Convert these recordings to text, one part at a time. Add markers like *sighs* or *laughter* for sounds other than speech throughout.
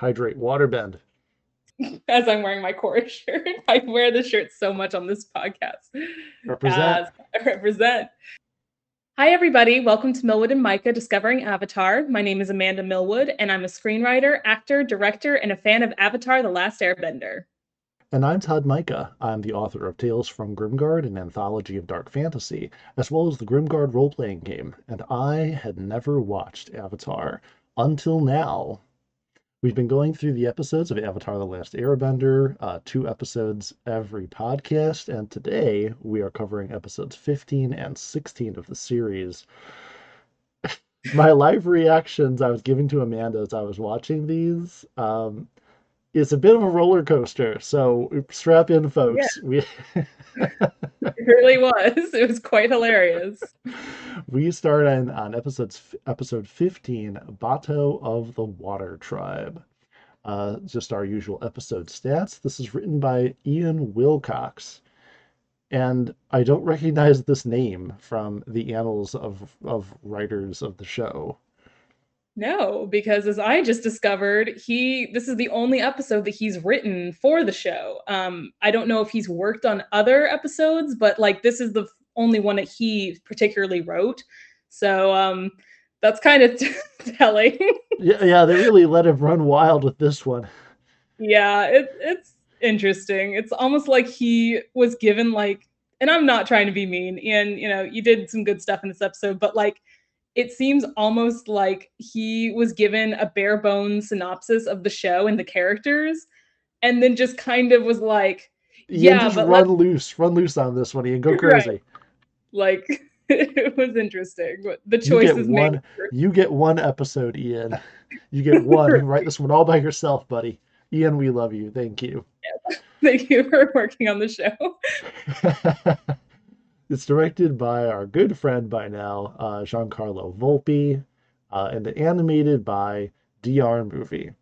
Hydrate, water bend. *laughs* As I'm wearing my Korra *laughs* shirt. I wear the shirt so much on this podcast. Represent. Represent. Hi, everybody. Welcome to Milwood and Mika Discovering Avatar. My name is Amanda Milwood, and I'm a screenwriter, actor, director, and a fan of Avatar The Last Airbender. And I'm Todd Mika. I'm the author of Tales from Grimgard, an anthology of dark fantasy, as well as the Grimgard role playing game, and I had never watched Avatar until now. We've been going through the episodes of Avatar The Last Airbender, uh, two episodes every podcast, and today we are covering episodes 15 and 16 of the series. *laughs* My live reactions I was giving to Amanda as I was watching these um, is a bit of a roller coaster, so strap in, folks. Yeah. We... *laughs* it really was. It was quite hilarious. *laughs* We start on, on episodes episode 15, Bato of the Water Tribe. Uh, just our usual episode stats. This is written by Ian Wilcox. And I don't recognize this name from the annals of, of writers of the show. No, because as I just discovered, he this is the only episode that he's written for the show. Um, I don't know if he's worked on other episodes, but like this is the only one that he particularly wrote. So um, that's kind of *laughs* telling. yeah, yeah, they really let him run wild with this one. Yeah, it, it's interesting. It's almost like he was given like, and I'm not trying to be mean, and you know, you did some good stuff in this episode, but like, it seems almost like he was given a bare bones synopsis of the show and the characters, and then just kind of was like, yeah, yeah just but run loose, run loose on this one, and go *laughs* crazy. Right. Like *laughs* it was interesting. The choices you get one, You get one episode, Ian. You get one. right. Write this one all by yourself, buddy. Ian, we love you. Thank you. *laughs* Thank you for working on the show. It's directed by our good friend by now, uh, Giancarlo Volpe, uh, and animated by DR Movie.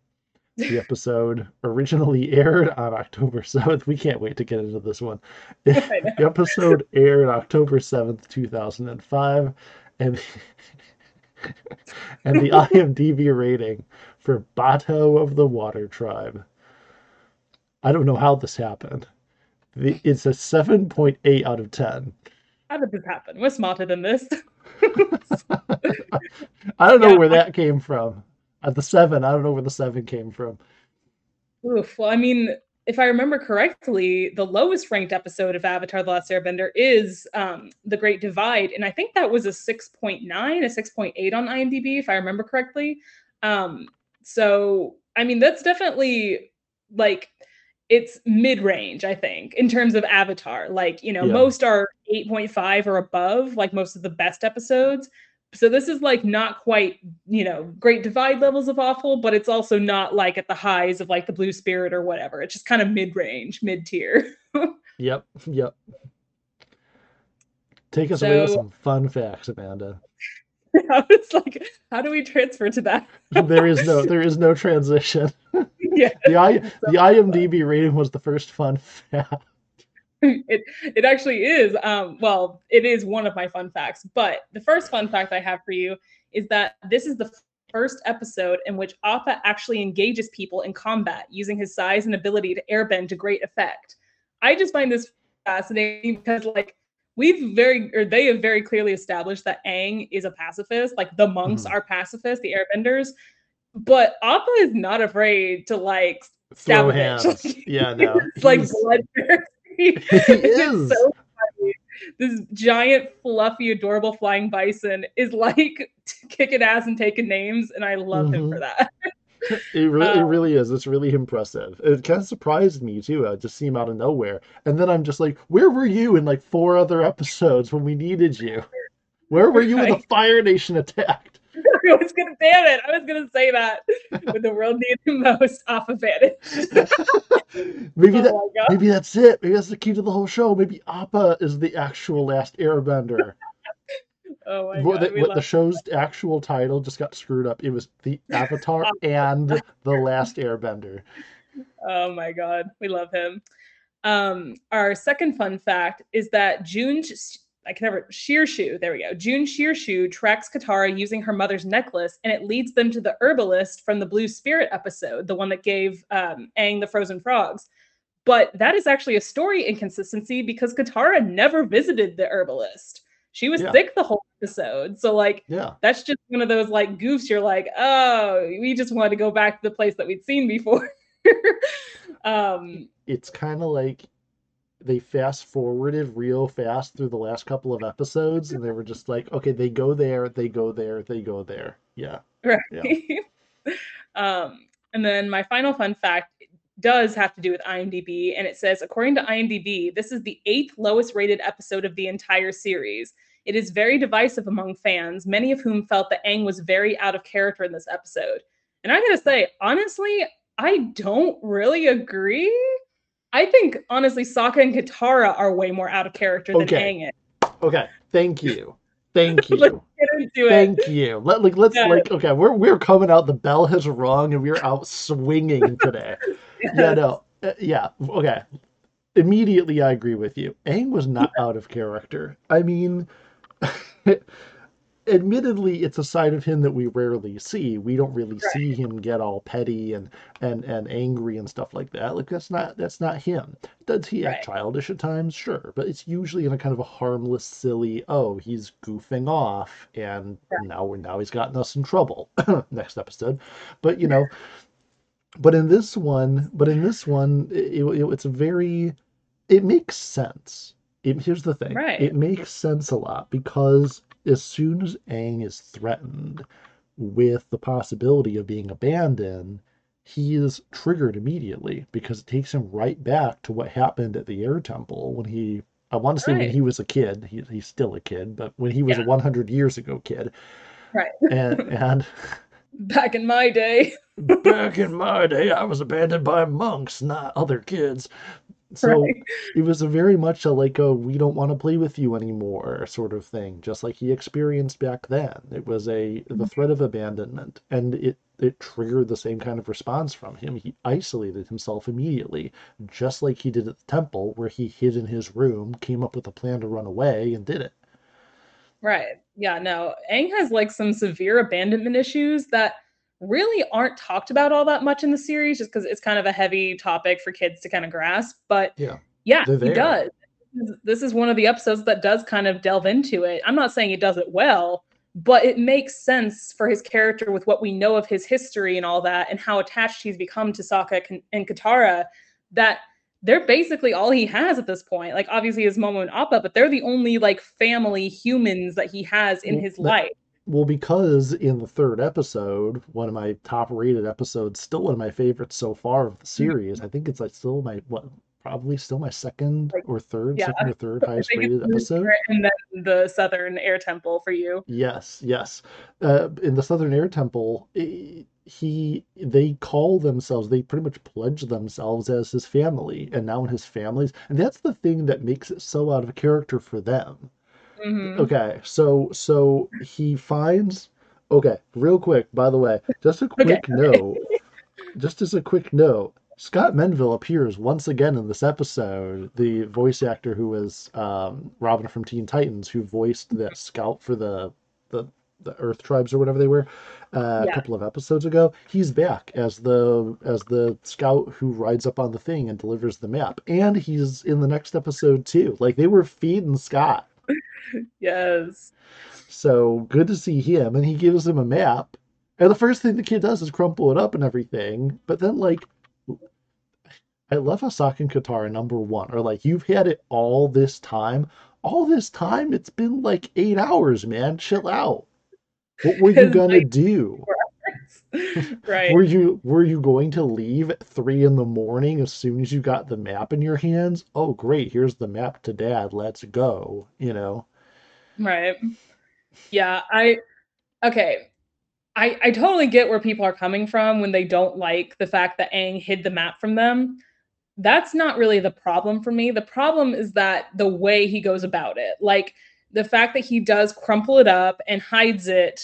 The *laughs* episode originally aired on October 7th. We can't wait to get into this one. *laughs* the episode aired October 7th, 2005. And, *laughs* and the IMDb rating for Bato of the Water Tribe. I don't know how this happened. It's a 7.8 out of 10. How did this happen? We're smarter than this. *laughs* I don't know yeah, where that came from. At the seven, I don't know where the seven came from. Oof. Well, I mean, if I remember correctly, the lowest ranked episode of Avatar: The Last Airbender is um, The Great Divide, and I think that was a six point nine, a six point eight on IMDb, if I remember correctly. Um, so, I mean, that's definitely like it's mid range, I think, in terms of Avatar. Like, you know, yeah. most are 8.5 or above, like most of the best episodes. So this is like not quite you know great divide levels of awful but it's also not like at the highs of like the blue spirit or whatever. It's just kind of mid-range mid-tier. *laughs* Yep yep. Take us so, away with some fun facts amanda. *laughs* I was like how do we transfer to that? There is no *laughs* there is no transition yeah. *laughs* The i *laughs* the imdb rating was the first fun fact. *laughs* It it actually is um, well it is one of my fun facts but the first fun fact i have for you is that this is the first episode in which appa actually engages people in combat using his size and ability to airbend to great effect. I just find this fascinating because like we've very or they have very clearly established that Aang is a pacifist like the monks mm-hmm. are pacifists the airbenders but appa is not afraid to like throw hands *laughs* yeah no *laughs* *laughs* it's like blood is. so. This giant, fluffy, adorable flying bison is like kicking ass and taking names, and I love mm-hmm. him for that. it really, um, it really is. It's really impressive. It kind of surprised me too. I just see him out of nowhere, and then I'm just like, "Where were you in like four other episodes when we needed you? Where were you right. when the Fire Nation attacked?" *laughs* I was gonna damn it. I was gonna say that when the world needs the most off advantage. *laughs* maybe oh that maybe that's it. Maybe that's the key to the whole show. Maybe Appa is the actual last airbender. *laughs* oh my what, god. The, what the show's actual title just got screwed up. It was the Avatar and the Last Airbender. Oh my god. We love him. Um, our second fun fact is that June I can never Shirshu. There we go. June Shirshu tracks Katara using her mother's necklace, and it leads them to the herbalist from the Blue Spirit episode, the one that gave um, Aang the frozen frogs. But that is actually a story inconsistency because Katara never visited the herbalist. She was Yeah. sick the whole episode. So like Yeah. that's just one of those like goofs you're like, oh, we just wanted to go back to the place that we'd seen before. *laughs* um It's kind of like they fast forwarded real fast through the last couple of episodes and they were just like, okay, they go there, they go there, they go there. Yeah. right. Yeah. *laughs* um and then my final fun fact does have to do with IMDb and it says according to IMDb this is the eighth lowest rated episode of the entire series. It is very divisive among fans, many of whom felt that Aang was very out of character in this episode. And I got to say, honestly, I don't really agree. I think honestly, Sokka and Katara are way more out of character than Okay. Aang is. Okay. Thank you. Thank *laughs* Let's you. get into it. Thank you. Let like let's Yeah. like okay, we're we're coming out. The bell has rung and we're out swinging today. *laughs* yeah, no, uh, yeah, okay. Immediately, I agree with you. Aang was not out of character. I mean, *laughs* admittedly, it's a side of him that we rarely see. We don't really Right. see him get all petty and and and angry and stuff like that. Like that's not that's not him. Does he Right. act childish at times? Sure, but it's usually in a kind of a harmless, silly. Oh, he's goofing off, and Right. now now he's gotten us in trouble. *clears throat* Next episode, but you know but in this one but in this one it, it- it's a very it makes sense it, here's the thing Right. it makes sense a lot because as soon as Aang is threatened with the possibility of being abandoned he is triggered immediately because it takes him right back to what happened at the air temple when he i want to say when he was a kid he, he's still a kid but when he was Yeah. a 100 years ago kid Right. and *laughs* and Back in my day. Back in my day, I was abandoned by monks, not other kids. So right. it was a very much a like a we don't want to play with you anymore sort of thing, just like he experienced back then. It was a the mm-hmm. threat of abandonment, and it it triggered the same kind of response from him. He isolated himself immediately, just like he did at the temple, where he hid in his room, came up with a plan to run away, and did it. Right. Yeah, no. Aang has like some severe abandonment issues that really aren't talked about all that much in the series just because it's kind of a heavy topic for kids to kind of grasp. But Yeah. yeah, he does. This is- one of the episodes that does kind of delve into it. I'm not saying it does it well, but it makes sense for his character with what we know of his history and all that and how attached he's become to Sokka and Katara that they're basically all he has at this point. Like obviously his Momo and Appa, but they're the only like family humans that he has in his life. Well, because in the third episode, one of my top rated episodes, still one of my favorites so far of the series. I think it's like still my what probably still my second Like, or third, yeah, second or *laughs* third I highest think it's rated episode. And then the Southern Air Temple for you. Yes, yes. Uh, in the Southern Air Temple, i- he they call themselves, they pretty much pledge themselves as his family, and now in his families, and that's the thing that makes it so out of character for them. Mhm. Okay, so so he finds. Okay, real quick, by the way, just a Okay, quick note. Just as a quick note, Scott Menville appears once again in this episode. The voice actor who was um, Robin from Teen Titans, who voiced that scout for the the the Earth tribes or whatever they were uh, a couple of episodes ago. He's back as the as the scout who rides up on the thing and delivers the map, and he's in the next episode too. Like they were feeding Scott. *laughs* Yes. So good to see him, and he gives him a map. And the first thing the kid does is crumple it up and everything. But then, like, I love how Sokka and Katara number one are like, you've had it all this time. All this time, it's been like eight hours, man. Chill out. What were you *laughs* gonna like- do? *laughs* right. Were you were you going to leave at three in the morning as soon as you got the map in your hands? Oh, great! Here's the map to Dad. Let's go. You know. Right. Yeah, I okay. I I totally get where people are coming from when they don't like the fact that Aang hid the map from them. That's not really the problem for me. The problem is that the way he goes about it. Like the fact that he does crumple it up and hides it.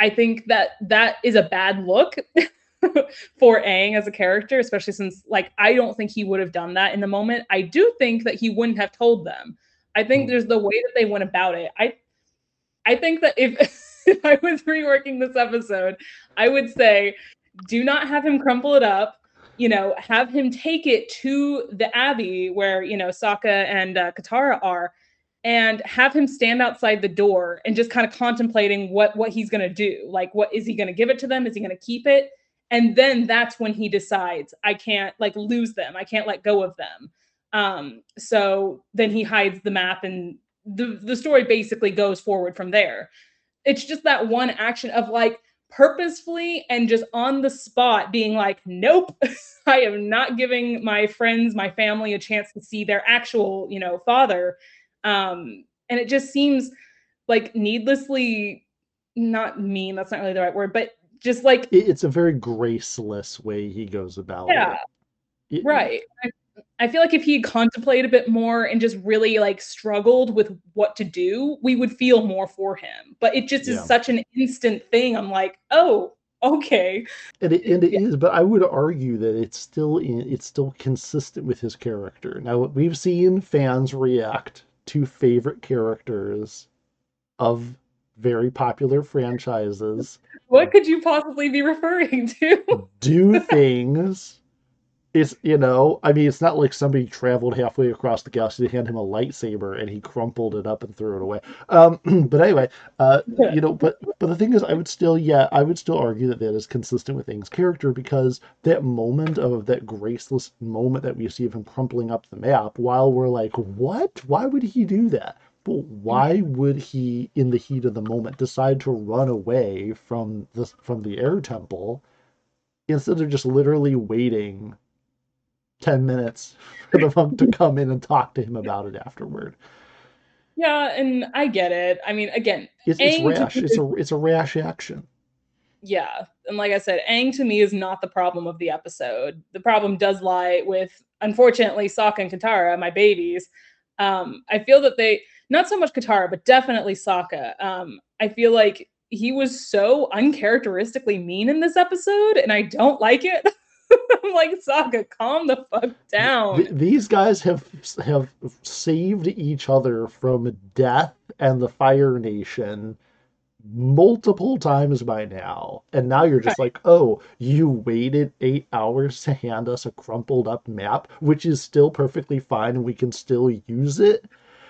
I think that that is a bad look *laughs* for Aang as a character, especially since like I don't think he would have done that in the moment. I do think that he wouldn't have told them. I think Mm. there's the way that they went about it. I I think that if *laughs* if I was reworking this episode, I would say do not have him crumple it up. You know, have him take it to the abbey where you know Sokka and uh, Katara are, and have him stand outside the door and just kind of contemplating what what he's gonna do. Like, what is he gonna give it to them? Is he gonna keep it? And then that's when he decides I can't like lose them. I can't let go of them. Um, so then he hides the map and the the story basically goes forward from there. It's just that one action of like purposefully and just on the spot being like, nope, *laughs* I am not giving my friends, my family a chance to see their actual, you know, father. Um, and it just seems like needlessly not mean, that's not really the right word, but just like It's a very graceless way he goes about Yeah, it. It- right. I, I feel like if he contemplated a bit more and just really like struggled with what to do, we would feel more for him. But it just Yeah. is such an instant thing. I'm like, oh, okay. And it, and it Yeah. is, but I would argue that it's still in, it's still consistent with his character. Now what we've seen fans react to favorite characters of very popular franchises What could you possibly be referring to? do *laughs* things. It's you know, I mean, it's not like somebody traveled halfway across the galaxy to hand him a lightsaber and he crumpled it up and threw it away. Um, *clears throat* but anyway, uh, you know, but but the thing is, I would still, yeah, I would still argue that that is consistent with Aang's character because that moment of that graceless moment that we see of him crumpling up the map, while we're like, what? Why would he do that? But why would he, in the heat of the moment, decide to run away from the from the air temple instead of just literally waiting 10 minutes for the monk to come in and talk to him about it afterward? yeah, and I get it. I mean, again, It's, it's rash. It's a it's a rash action. yeah and like i said Aang to me is not the problem of the episode the problem does lie with unfortunately Sokka and katara my babies um i feel that they not so much katara but definitely Sokka um i feel like he was so uncharacteristically mean in this episode and i don't like it *laughs* *laughs* i'm like Sokka calm the fuck down Th- these guys have have saved each other from death and the Fire Nation multiple times by now. And now you're just like, oh, you waited eight hours to hand us a crumpled up map, which is still perfectly fine and we can still use it.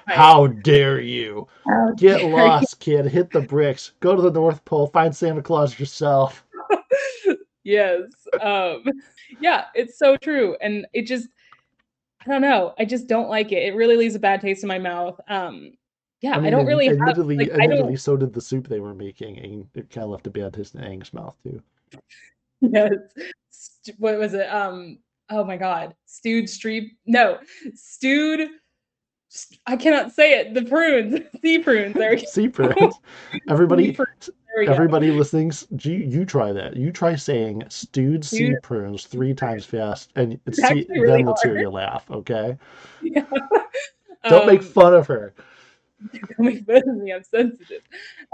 Right. How dare you? How Get dare you. lost, kid. Hit the bricks. Go to the North Pole. Find Santa Claus yourself. Yes um *laughs* yeah it's so true and it just i don't know i just don't like it it really leaves a bad taste in my mouth um yeah i, mean, don't ad- really have admittedly, like, i admittedly, don't so did the soup they were making. And it kind of left a bad taste in Aang's mouth too. *laughs* yes what was it um oh my god stewed street no stewed st- i cannot say it the prunes *laughs* sea prunes there. Sea prunes. Everybody, Sea prunes, we go. everybody listening, you, you try that. You try saying stewed sea prunes three times fast, and *laughs* It's see, really then let's hear you laugh. Okay, *laughs* Yeah. *laughs* don't make Um, fun of her. don't make fun of me. I'm sensitive.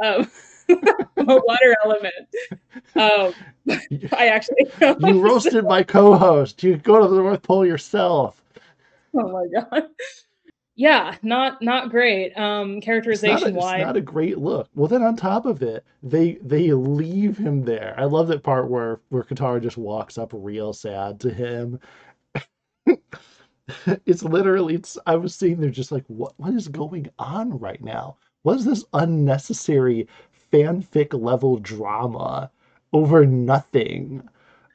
Um, I'm a water element. Um, I actually. You roasted my co-host. You go to the North Pole yourself. Oh my god. Yeah, not not great. Um, It's not, a, characterization it's wise. not a great look. Well, then on top of it, they they leave him there. I love that part where where Katara just walks up real sad to him. *laughs* it's literally it's I was sitting there just like what what is going on right now? What is this unnecessary fanfic level drama over nothing?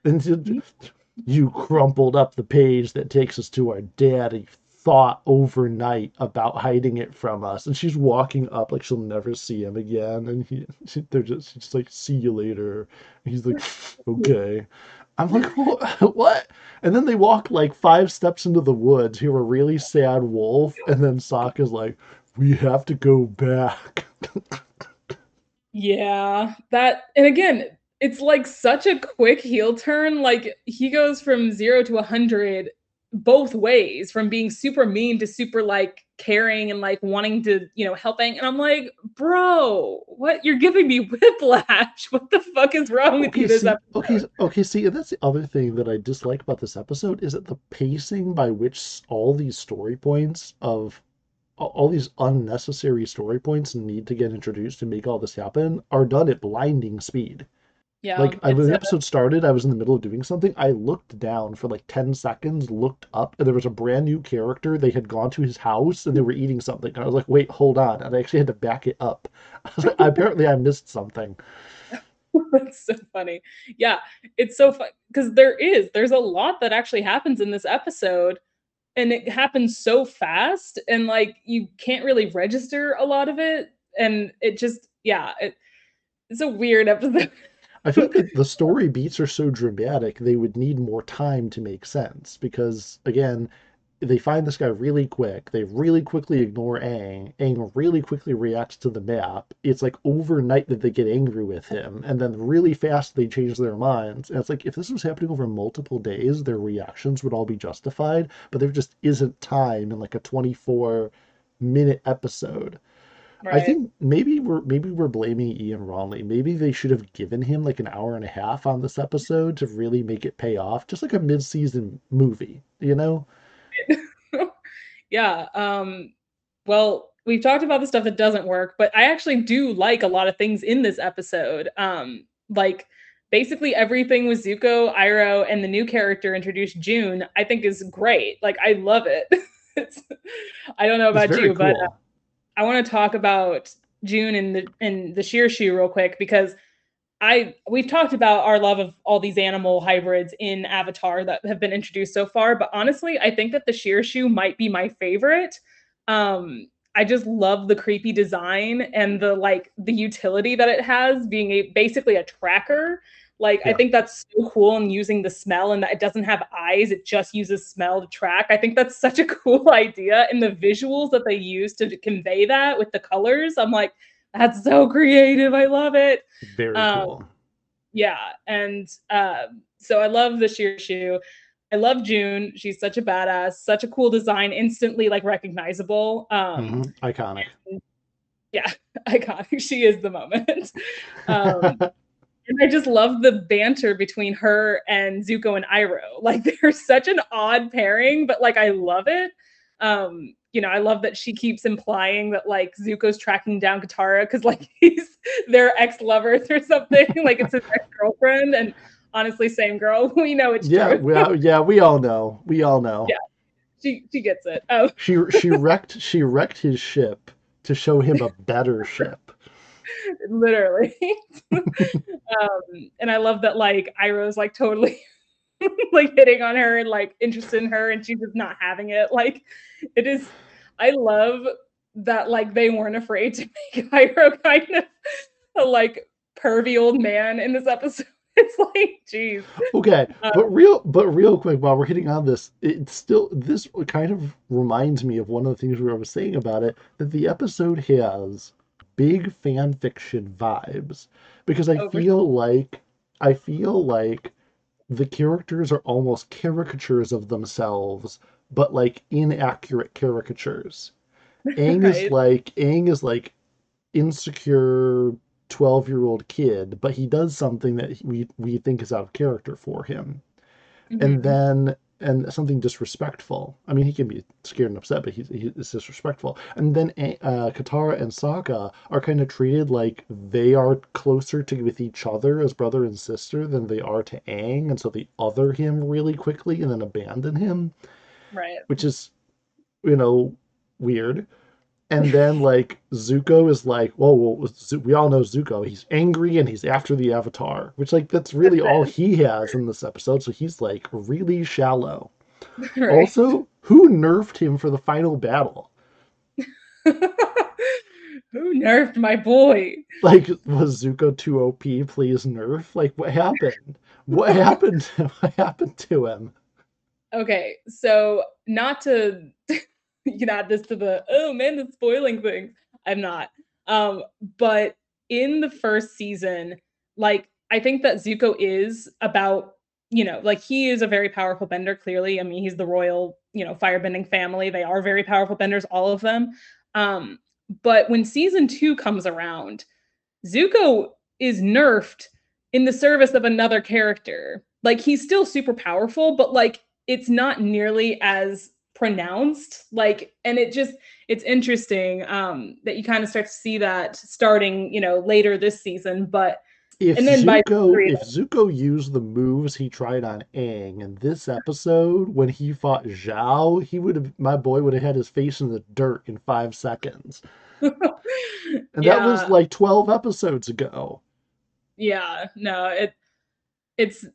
And you- *laughs* you crumpled up the page that takes us to our daddy thought overnight about hiding it from us. And she's walking up like she'll never see him again. And he they're just she's like see you later. And he's like *laughs* okay. I'm like *laughs* what? And then they walk like five steps into the woods. Hear a really sad wolf. And then Sokka's like we have to go back. Yeah, that and again, it's like such a quick heel turn. Like he goes from zero to a hundred both ways, from being super mean to super like caring and like wanting to, you know, helping. And I'm like, bro, what you're giving me *laughs* whiplash. What the fuck is wrong with you Okay, this see, episode? okay, okay, see, and that's the other thing that I dislike about this episode is that the pacing by which all these story points of all these unnecessary story points need to get introduced to make all this happen are done at blinding speed. Yeah. Like I, when the episode started, I was in the middle of doing something. I looked down for like 10 seconds, looked up, and there was a brand new character. They had gone to his house and they were eating something. And I was like, wait, hold on. And I actually had to back it up. *laughs* I was like, apparently I missed something. *laughs* That's so funny. Yeah, it's so fun because there is there's a lot that actually happens in this episode and it happens so fast and like you can't really register a lot of it and it just yeah, it, it's a weird episode. *laughs* I feel like the story beats are so dramatic, they would need more time to make sense because, again, they find this guy really quick. They really quickly ignore Aang. Aang really quickly reacts to the map. It's like overnight that they get angry with him, and then really fast they change their minds. And it's like if this was happening over multiple days, their reactions would all be justified, but there just isn't time in like a 24 minute episode. I think maybe we're maybe we're blaming Ian wrongly. Maybe they should have given him like an hour and a half on this episode to really make it pay off, just like a mid-season movie, you know? *laughs* yeah. Um well, we've talked about the stuff that doesn't work, but I actually do like a lot of things in this episode. Um like basically everything with Zuko, Iroh, and the new character introduced June, I think is great. Like I love it. *laughs* I don't know about you, but uh, cool. I want to talk about June and the and the Shirshu real quick because I we've talked about our love of all these animal hybrids in Avatar that have been introduced so far, but honestly, I think that the Shirshu might be my favorite. Um I just love the creepy design and the like the utility that it has being a basically a tracker. Like I think that's so cool and using the smell and that it doesn't have eyes, it just uses smell to track. I think that's such a *laughs* cool idea and the visuals that they use to convey that with the colors. I'm like that's so creative. I love it. Very Um, cool. Yeah, and um, so I love the Shirshu. I love June. She's such a badass, such a cool design, instantly like recognizable. Um, Mhm. Iconic. yeah, *laughs* iconic. She is the moment. *laughs* Um, and I just love the banter between her and Zuko and Iroh. *laughs* Like they're such an odd pairing, but like I love it. Um, you know, I love that she keeps implying that like Zuko's tracking down Katara because like *laughs* he's their ex-lovers or something. *laughs* like it's his ex-girlfriend. And honestly, same girl. We know it's Yeah, true. well, yeah, we all know. We all know. Yeah. She she gets it. Oh, She she wrecked she wrecked his ship to show him a better ship. *laughs* literally. um, and I love that like Iroh's like totally *laughs* like hitting on her and like interested in her and she's just not having it. Like it is I love that like they weren't afraid to *laughs* make Iroh kind of a like pervy old man in this episode. It's like, geez. Okay, but real but real quick while we're hitting on this, it still this kind of reminds me of one of the things we were saying about it that the episode has big fan fiction vibes because I Oh, feel like I feel like the characters are almost caricatures of themselves, but like inaccurate caricatures. *laughs* Aang is like Aang is like insecure 12 year old kid, but he does something that we we think is out of character for him. Mhm. And then and something disrespectful. I mean, he can be scared and upset, but he's he's disrespectful. And then uh, Katara and Sokka are kind of treated like they are closer to with each other as brother and sister than they are to Aang, and so they other him really quickly and then abandon him right. which is you know weird and then like zuko is like whoa, whoa we all know zuko. He's angry and he's after the avatar which like that's really all he has in this episode. So he's like really shallow. *laughs* Right. also who nerfed him for the final battle? *laughs* Who nerfed my boy? like was zuko too op please nerf? Like what happened? What *laughs* happened what happened to him? Okay, so not to *laughs* you can add this to the oh man, it's spoiling things. I'm not. Um, but in the first season, like I think that Zuko is about, you know, like he is a very powerful bender, clearly. I mean, he's the royal, you know, firebending family. They are very powerful benders, all of them. Um, but when season two comes around, Zuko is nerfed in the service of another character. Like he's still super powerful, but like it's not nearly as pronounced like and it just it's interesting um that you kind of start to see that starting you know later this season but if And then by Zuko three- if Zuko used the moves he tried on Aang in this episode when he fought Zhao, he would have my boy would have had his face in the dirt in five seconds. *laughs* And that was like twelve episodes ago. yeah no it it's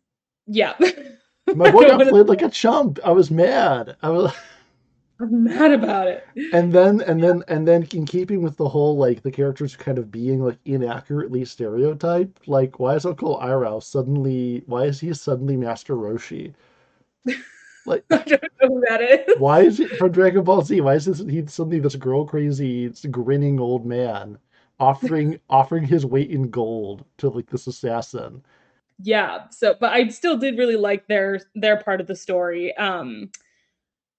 yeah *laughs* *laughs* My boy *laughs* got played like a chump. I was mad. I was *laughs* i'm mad about it and then and then and then in keeping with the whole like the characters kind of being like inaccurately stereotyped, like why is Uncle Iroh suddenly why is he suddenly Master Roshi? Like i don't know who that is why is it from Dragon Ball Z? Why is this he suddenly this girl crazy grinning old man offering offering his weight in gold to like this assassin? Yeah so but i still did really like their their part of the story um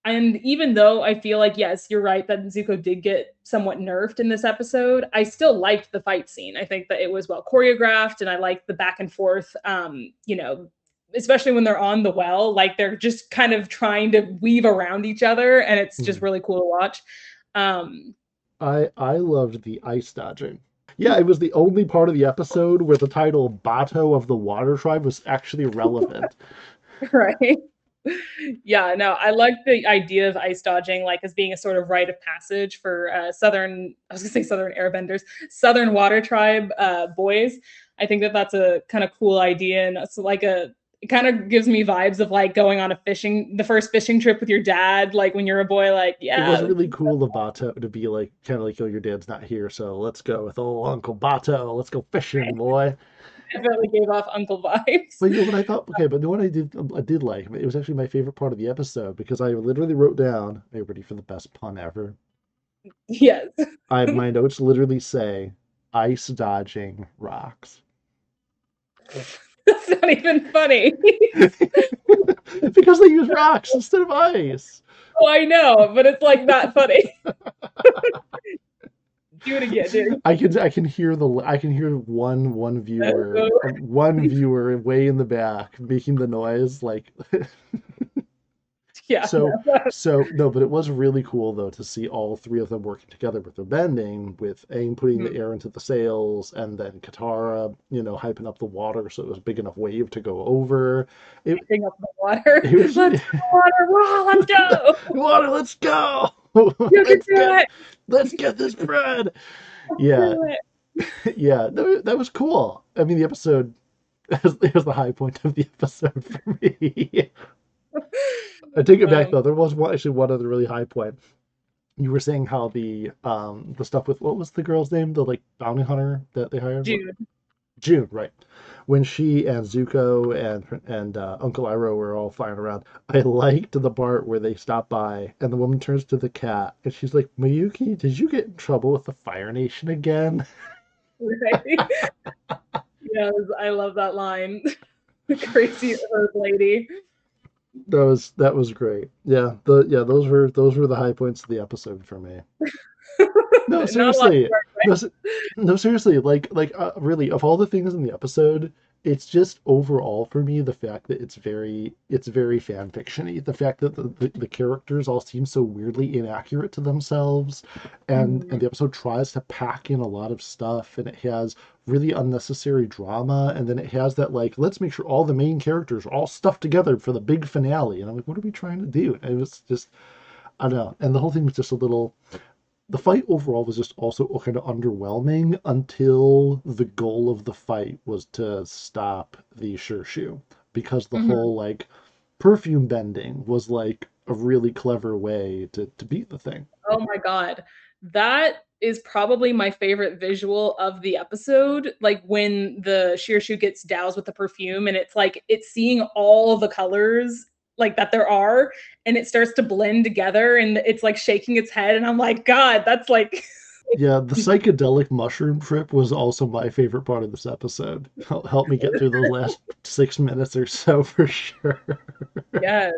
and even though i feel like yes you're right that zuko did get somewhat nerfed in this episode i still liked the fight scene i think that it was well choreographed and i liked the back and forth um you know especially when they're on the well like they're just kind of trying to weave around each other and it's just Mhm. really cool to watch um I I loved the ice dodging. Yeah, it was the only part of the episode where the title Bato of the Water Tribe was actually relevant. *laughs* right yeah no i like the idea of ice dodging like as being a sort of rite of passage for uh, southern i was gonna say southern airbenders southern water tribe uh, boys i think that that's a kind of cool idea and it's like a it kind of gives me vibes of like going on a fishing the first fishing trip with your dad like when you're a boy like yeah It was really cool of Bato to be like kind of like, oh, your dad's not here, so let's go with old Uncle Bato. Let's go fishing, boy. *laughs* definitely gave off uncle vibes But you know what I thought? Okay, but the one I did I did like. It was actually my favorite part of the episode because I literally wrote down. Are you ready for the best pun ever? yes I *laughs* my notes literally say ice dodging rocks. *laughs* *laughs* that's not even funny. *laughs* Because they use rocks instead of ice. oh i know but it's like not funny. *laughs* Do it again dude. I can I can hear the I can hear one one viewer so- one viewer way in the back making the noise like yeah so *laughs* so no but it was really cool though to see all three of them working together with their bending with Aang putting Mhm. the air into the sails and then Katara you know hyping up the water so it was a big enough wave to go over Bring up the water. *laughs* it was *laughs* Let's go, water. Wow, let's go. water let's go You can let's do get it. let's get this bread yeah Do it. yeah, that, that was cool. I mean, the episode it was the high point of the episode for me. I take it back though. There was one, actually one other really high point. You were saying how the um the stuff with what was the girl's name? The like bounty hunter that they hired. June. June, right? When she and Zuko and and uh, Uncle Iroh were all flying around, I liked the part where they stop by and the woman turns to the cat and she's like, "Miyuki, did you get in trouble with the Fire Nation again?" Right? *laughs* yes, I love that line. *laughs* The crazy herb lady. That was that was great. Yeah, the yeah those were those were the high points of the episode for me. *laughs* No, Not a lot seriously, to work with. no, no, seriously. Like like uh, really, of all the things in the episode, it's just overall for me the fact that it's very it's very fan fictiony. The fact that the, the, the characters all seem so weirdly inaccurate to themselves, and Mhm. and the episode tries to pack in a lot of stuff, and it has really unnecessary drama, and then it has that like let's make sure all the main characters are all stuffed together for the big finale, and I'm like, what are we trying to do? And it was just I don't know, and the whole thing was just a little the fight overall was just also kind of underwhelming until the goal of the fight was to stop the Shirshu because the Mhm. whole like perfume bending was like a really clever way to to beat the thing. Oh my god. That is probably my favorite visual of the episode. Like when the Shirshu gets doused with the perfume and it's like it's seeing all the colors like that there are and it starts to blend together and it's like shaking its head and I'm like god that's like *laughs* Yeah, the psychedelic mushroom trip was also my favorite part of this episode. Help, help me get through those last six minutes or so *laughs* for sure. yes.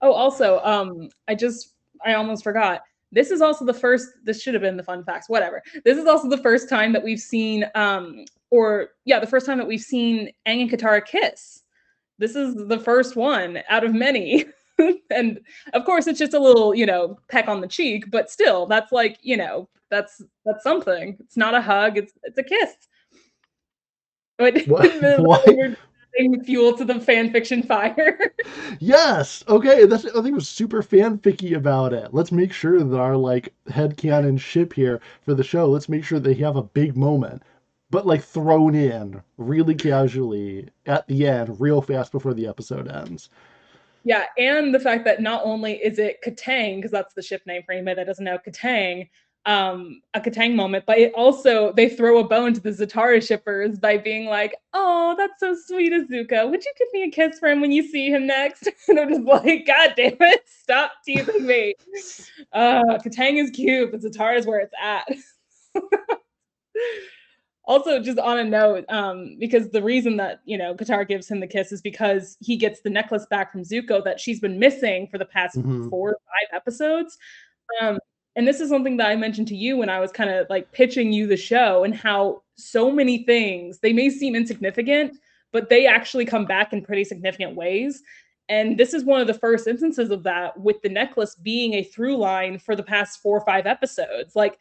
Oh, also, um, I just I almost forgot. This is also the first. This should have been the fun facts. Whatever. This is also the first time that we've seen, um, or yeah, the first time that we've seen Aang and Katara kiss. This is the first one out of many. *laughs* and of course it's just a little, you know, peck on the cheek, but still that's like, you know, that's that's something. It's not a hug, it's it's a kiss. But *laughs* Why? Fuel to the fan fiction fire. *laughs* yes. Okay. That's I think it was super fanficky about it. Let's make sure that our like headcanon and ship here for the show. Let's make sure they have a big moment, but like thrown in really casually at the end, real fast before the episode ends. Yeah, and the fact that not only is it Katang, because that's the ship name for anybody that doesn't know Katang, um a Katang moment, but it also they throw a bone to the Zutara shippers by being like, "Oh, that's so sweet, Azuka. Would you give me a kiss for him when you see him next?" *laughs* and I'm just like, "God damn it, stop teasing me." *laughs* uh, Katang is cute, but Zutara is where it's at. *laughs* also, just on a note, um, because the reason that you know Katara gives him the kiss is because he gets the necklace back from Zuko that she's been missing for the past mm-hmm. four or five episodes. Um, and this is something that I mentioned to you when I was kind of like pitching you the show and how so many things they may seem insignificant, but they actually come back in pretty significant ways. And this is one of the first instances of that with the necklace being a through line for the past four or five episodes. Like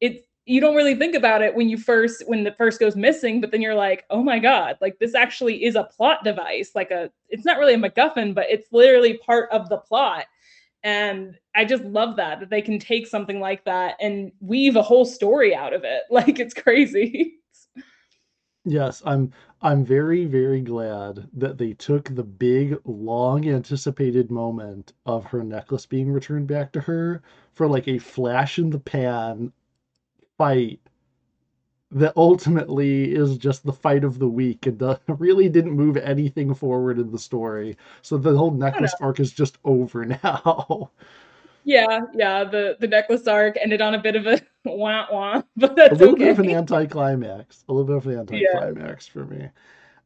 it you don't really think about it when you first when the first goes missing, but then you're like, oh my God, like this actually is a plot device. Like a it's not really a MacGuffin, but it's literally part of the plot and i just love that that they can take something like that and weave a whole story out of it *laughs* like it's crazy yes i'm i'm very very glad that they took the big long anticipated moment of her necklace being returned back to her for like a flash in the pan fight that ultimately is just the fight of the week and *laughs* really didn't move anything forward in the story. So the whole necklace arc is just over *laughs* now. Yeah, yeah. The the necklace arc ended on a bit of a *laughs* wah wah, but that's a little okay. bit of an anticlimax. A little bit of an anticlimax yeah. for me.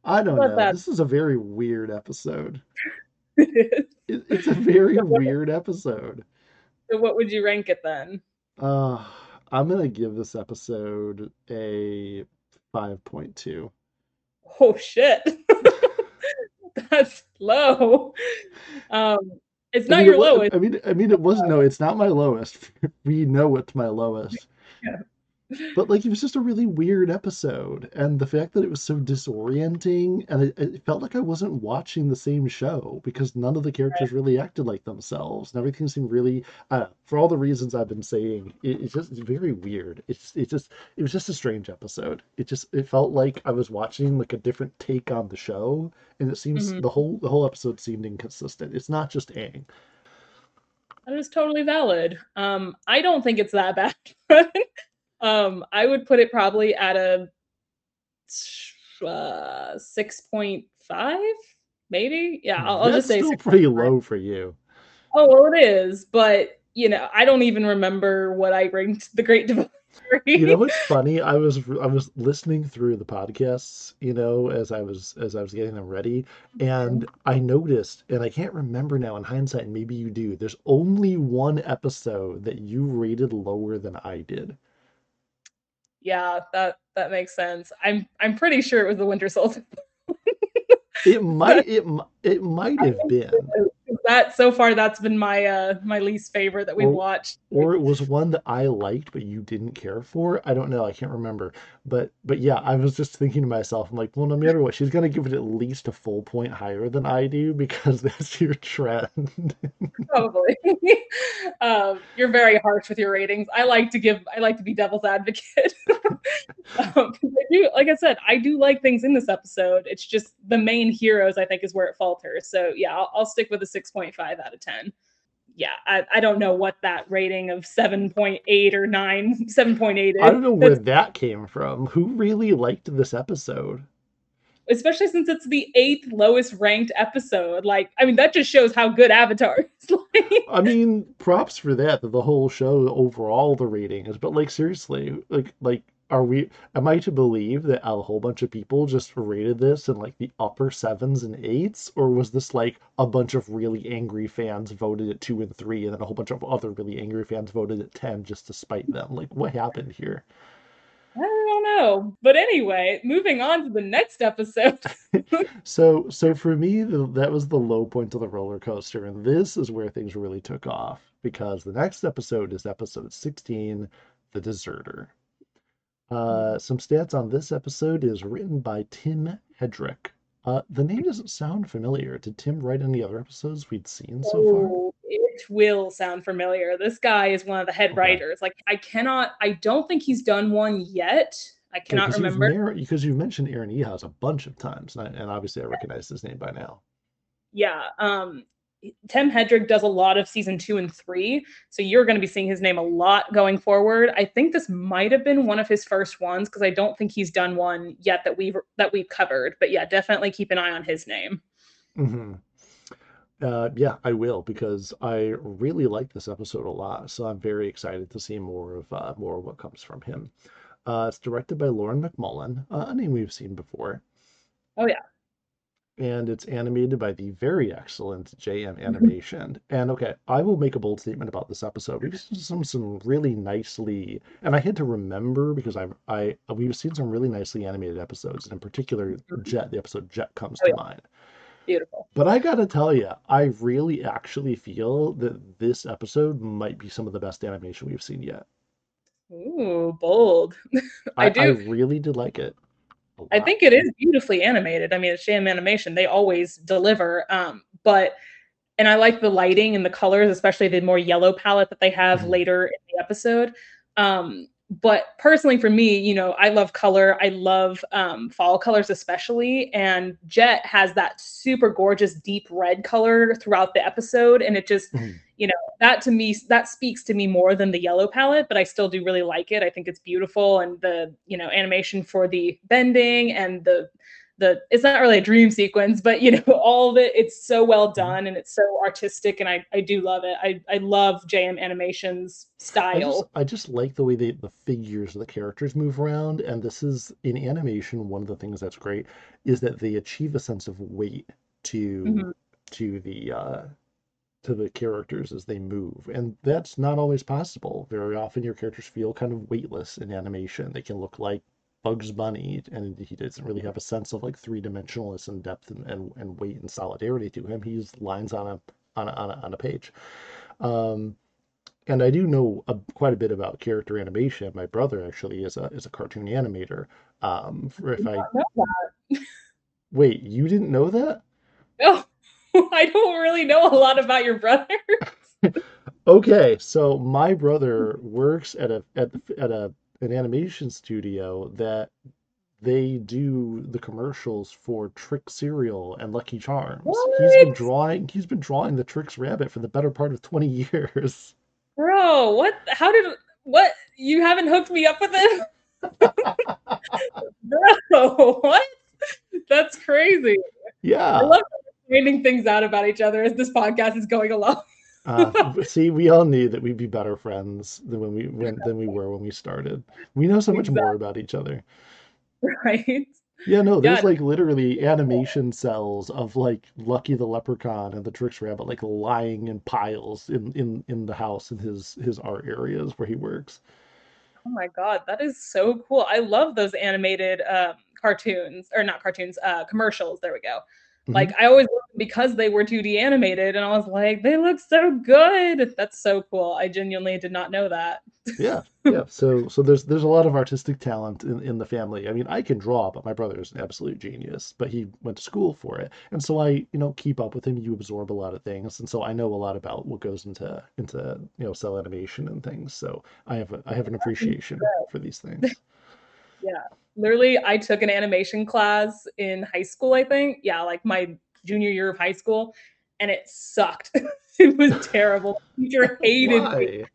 I don't know. That. This is a very weird episode. *laughs* it it, it's a very weird episode. So what would you rank it then? Uh I'm gonna give this episode a five point two. Oh shit. *laughs* That's low. Um it's not I mean, your lowest. I mean I mean it wasn't no, it's not my lowest. *laughs* we know it's my lowest. Yeah but like it was just a really weird episode and the fact that it was so disorienting and it, it, felt like i wasn't watching the same show because none of the characters really acted like themselves and everything seemed really uh, for all the reasons i've been saying it, it's just it's very weird it's it just it was just a strange episode it just it felt like i was watching like a different take on the show and it seems mm-hmm. the whole the whole episode seemed inconsistent it's not just Aang. That is totally valid. Um, I don't think it's that bad. *laughs* Um, I would put it probably at a uh, six point five, maybe. Yeah, I'll, I'll just say still pretty low for you. Oh well, it is, but you know, I don't even remember what I ranked the Great Divide you know what's *laughs* funny? I was I was listening through the podcasts, you know, as I was as I was getting them ready, and I noticed, and I can't remember now in hindsight, maybe you do. There's only one episode that you rated lower than I did yeah, that that makes sense. I'm I'm pretty sure it was the Winter Solstice. it *laughs* might it it might have been that so far that's been my uh my least favorite that we've or, watched. or it was one that i liked but you didn't care for. I don't know i can't remember. But but yeah i was just thinking to myself i'm like well no matter what she's going to give it at least a full point higher than i do *laughs* because that's your trend. Probably. *laughs* Um, you're very harsh with your ratings. I like to give i like to be devil's advocate. *laughs* Um, I do, like i said i do like things in this episode. It's just the main heroes i think is where it falters. So yeah i'll, I'll stick with a 6.5 out of 10 yeah, I, I don't know what that rating of 7.8 or 9, 7.8 is. I don't know where That's, that came from. Who really liked this episode? Especially since it's the eighth lowest ranked episode. Like, I mean, that just shows how good Avatar is. *laughs* I mean, props for that, that the whole show overall the rating is, but like seriously, like like are we am i to believe that a whole bunch of people just rated this in like the upper sevens and eights or was this like a bunch of really angry fans voted at two and three and then a whole bunch of other really angry fans voted at 10 just to spite them like what happened here I don't know. But anyway, moving on to the next episode. *laughs* *laughs* so so for me that was the low point of the roller coaster and this is where things really took off because the next episode is episode 16 the deserter uh, some stats on this episode is written by tim hedrick uh, the name doesn't sound familiar did tim write any other episodes we'd seen so far Oh, it will sound familiar. This guy is one of the head Okay. writers. Like I cannot I don't think he's done one yet. I cannot remember. because you've mentioned aaron ehasz a bunch of times and, I, and obviously i recognize his name by now Yeah. Um Tim Hedrick does a lot of season two and three. So you're going to be seeing his name a lot going forward. I think this might have been one of his first ones because I don't think he's done one yet that we've that we've covered. But yeah, definitely keep an eye on his name. hmm Uh, yeah, I will because I really like this episode a lot. So I'm very excited to see more of uh, more of what comes from him. Uh, it's directed by Lauren MacMullan, uh, a name we've seen before. Oh, yeah. And it's animated by the very excellent JM Animation. And okay, I will make a bold statement about this episode. We've seen some some really nicely, and I had to remember because I I we've seen some really nicely animated episodes, and in particular, Mhm. Jet. The episode Jet comes Oh, to yeah. mind. Beautiful. But I gotta tell you, I really actually feel that this episode might be some of the best animation we've seen yet. Ooh, bold. *laughs* I I, do. I really did like it. I think it is beautifully animated. I mean, it's Sham Animation. They always deliver. Um, but and I like the lighting and the colors, especially the more yellow palette that they have Mhm. later in the episode. Um, but personally, for me, you know, I love color. I love um, fall colors, especially. And Jet has that super gorgeous deep red color throughout the episode, and it just, Mhm. You know, that to me that speaks to me more than the yellow palette. But I still do really like it. I think it's beautiful, and the you know animation for the bending and the the it's not really a dream sequence, but you know *laughs* all of it. It's so well done and it's so artistic, and I I do love it. I I love JM Animation's I just style. I just like the way they, the figures of the characters move around, and this is in animation. One of the things that's great is that they achieve a sense of weight to Mhm. to the uh, to the characters as they move, and that's not always possible. Very often, your characters feel kind of weightless in animation. They can look like Bugs Bunny, and he doesn't really have a sense of like three dimensionalness and depth and, and, and weight and solidarity to him. He's lines on a on a, on a, on a page. Um, and I do know a, quite a bit about character animation. My brother actually is a is a cartoon animator. Um, for if I I know that. wait, you didn't know that? *laughs* No, I don't really know a lot about your brother. *laughs* Okay, so my brother works at a at at a an animation studio that they do the commercials for Trix Cereal and Lucky Charms. He's been drawing he's been drawing the Trix Rabbit for the better part of 20 years. Bro, what? How did what? You haven't hooked me up with him, *laughs* *laughs* bro? What? That's crazy. I Yeah. love finding things out about each other as this podcast is going along. *laughs* Uh, see, we all knew that we'd be better friends than when we when, than we were when we started. We know so much more about each other. *laughs* right? Yeah, no, there's like literally animation cells of like Lucky the Leprechaun and the Trix Rabbit like lying in piles in in in the house in his his art areas where he works. Oh my god, that is so cool. I love those animated um, cartoons or not cartoons, uh, commercials. There we go. Mhm. Like I always because they were 2D animated, and I was like, they look so good. That's so cool. I genuinely did not know that. Yeah, *laughs* yeah. So so there's there's a lot of artistic talent in, in the family. I mean, I can draw, but my brother is an absolute genius. But he went to school for it, and so I you know keep up with him. You absorb a lot of things, and so I know a lot about what goes into into you know cell animation and things. So I have a, I have an appreciation for these things. *laughs* Literally, I took an animation class in high school. I think, yeah, like my junior year of high school, and it sucked. *laughs* it was terrible. The teacher *laughs* hated me.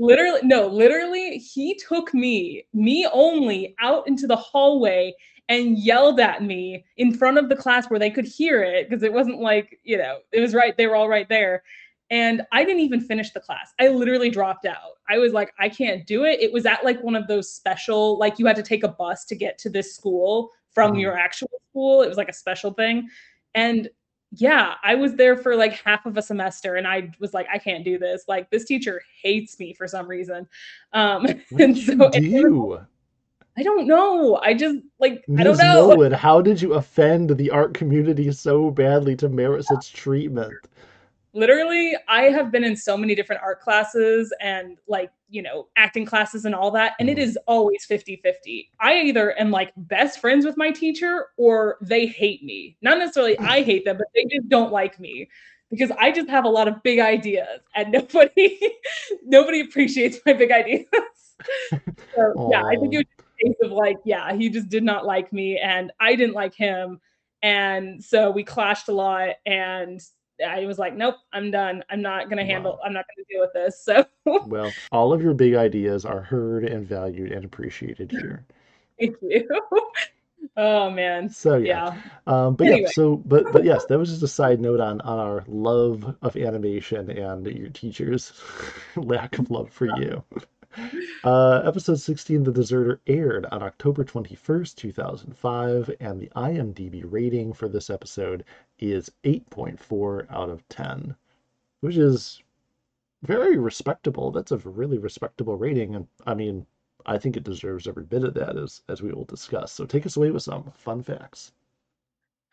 Literally no literally he took me me only out into the hallway and yelled at me in front of the class where they could hear it because it wasn't like you know it was right they were all right there and i didn't even finish the class i literally dropped out i was like i can't do it it was at like one of those special like you had to take a bus to get to this school from Mhm. your actual school it was like a special thing and yeah, I was there for like half of a semester and I was like, I can't do this. Like this teacher hates me for some reason. Um *laughs* What and so you do? I don't know. I just like I don't know. Milwood, how did you offend the art community so badly to merit such treatment? Literally, I have been in so many different art classes and like, you know, acting classes and all that, and it Mhm. always 50-50. I either am like best friends with my teacher or they hate me. Not necessarily I hate them, but they just don't like me because I just have a lot of big ideas and *laughs* nobody nobody appreciates my big ideas. *laughs* So yeah, I think it was just a case of like, yeah, he just did not like me and I didn't like him. And so we clashed a lot and I was like, nope, I'm done. I'm not gonna handle, Wow. I'm not gonna deal with this. *laughs* So Well, all of your big ideas are heard and valued and appreciated here. *laughs* thank you. *laughs* Oh man. So yeah. Yeah. Um, but yeah, so but but yes, that was just a side note on on our love of animation and your teacher's lack of love for you. Uh, episode 16, The Deserter, aired on October 21st, 2005, and the IMDb rating for this episode is 8.4 out of 10, which is very respectable. That's a really respectable rating, and I mean, I think it deserves every bit of that, as as we will discuss. So take us away with some fun facts.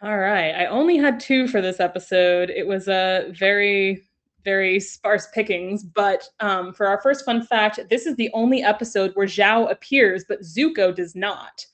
All right. I only had two for this episode. It was a very, very sparse pickings. But um, for our first fun fact, this is the only episode where Zhao appears, but Zuko does not.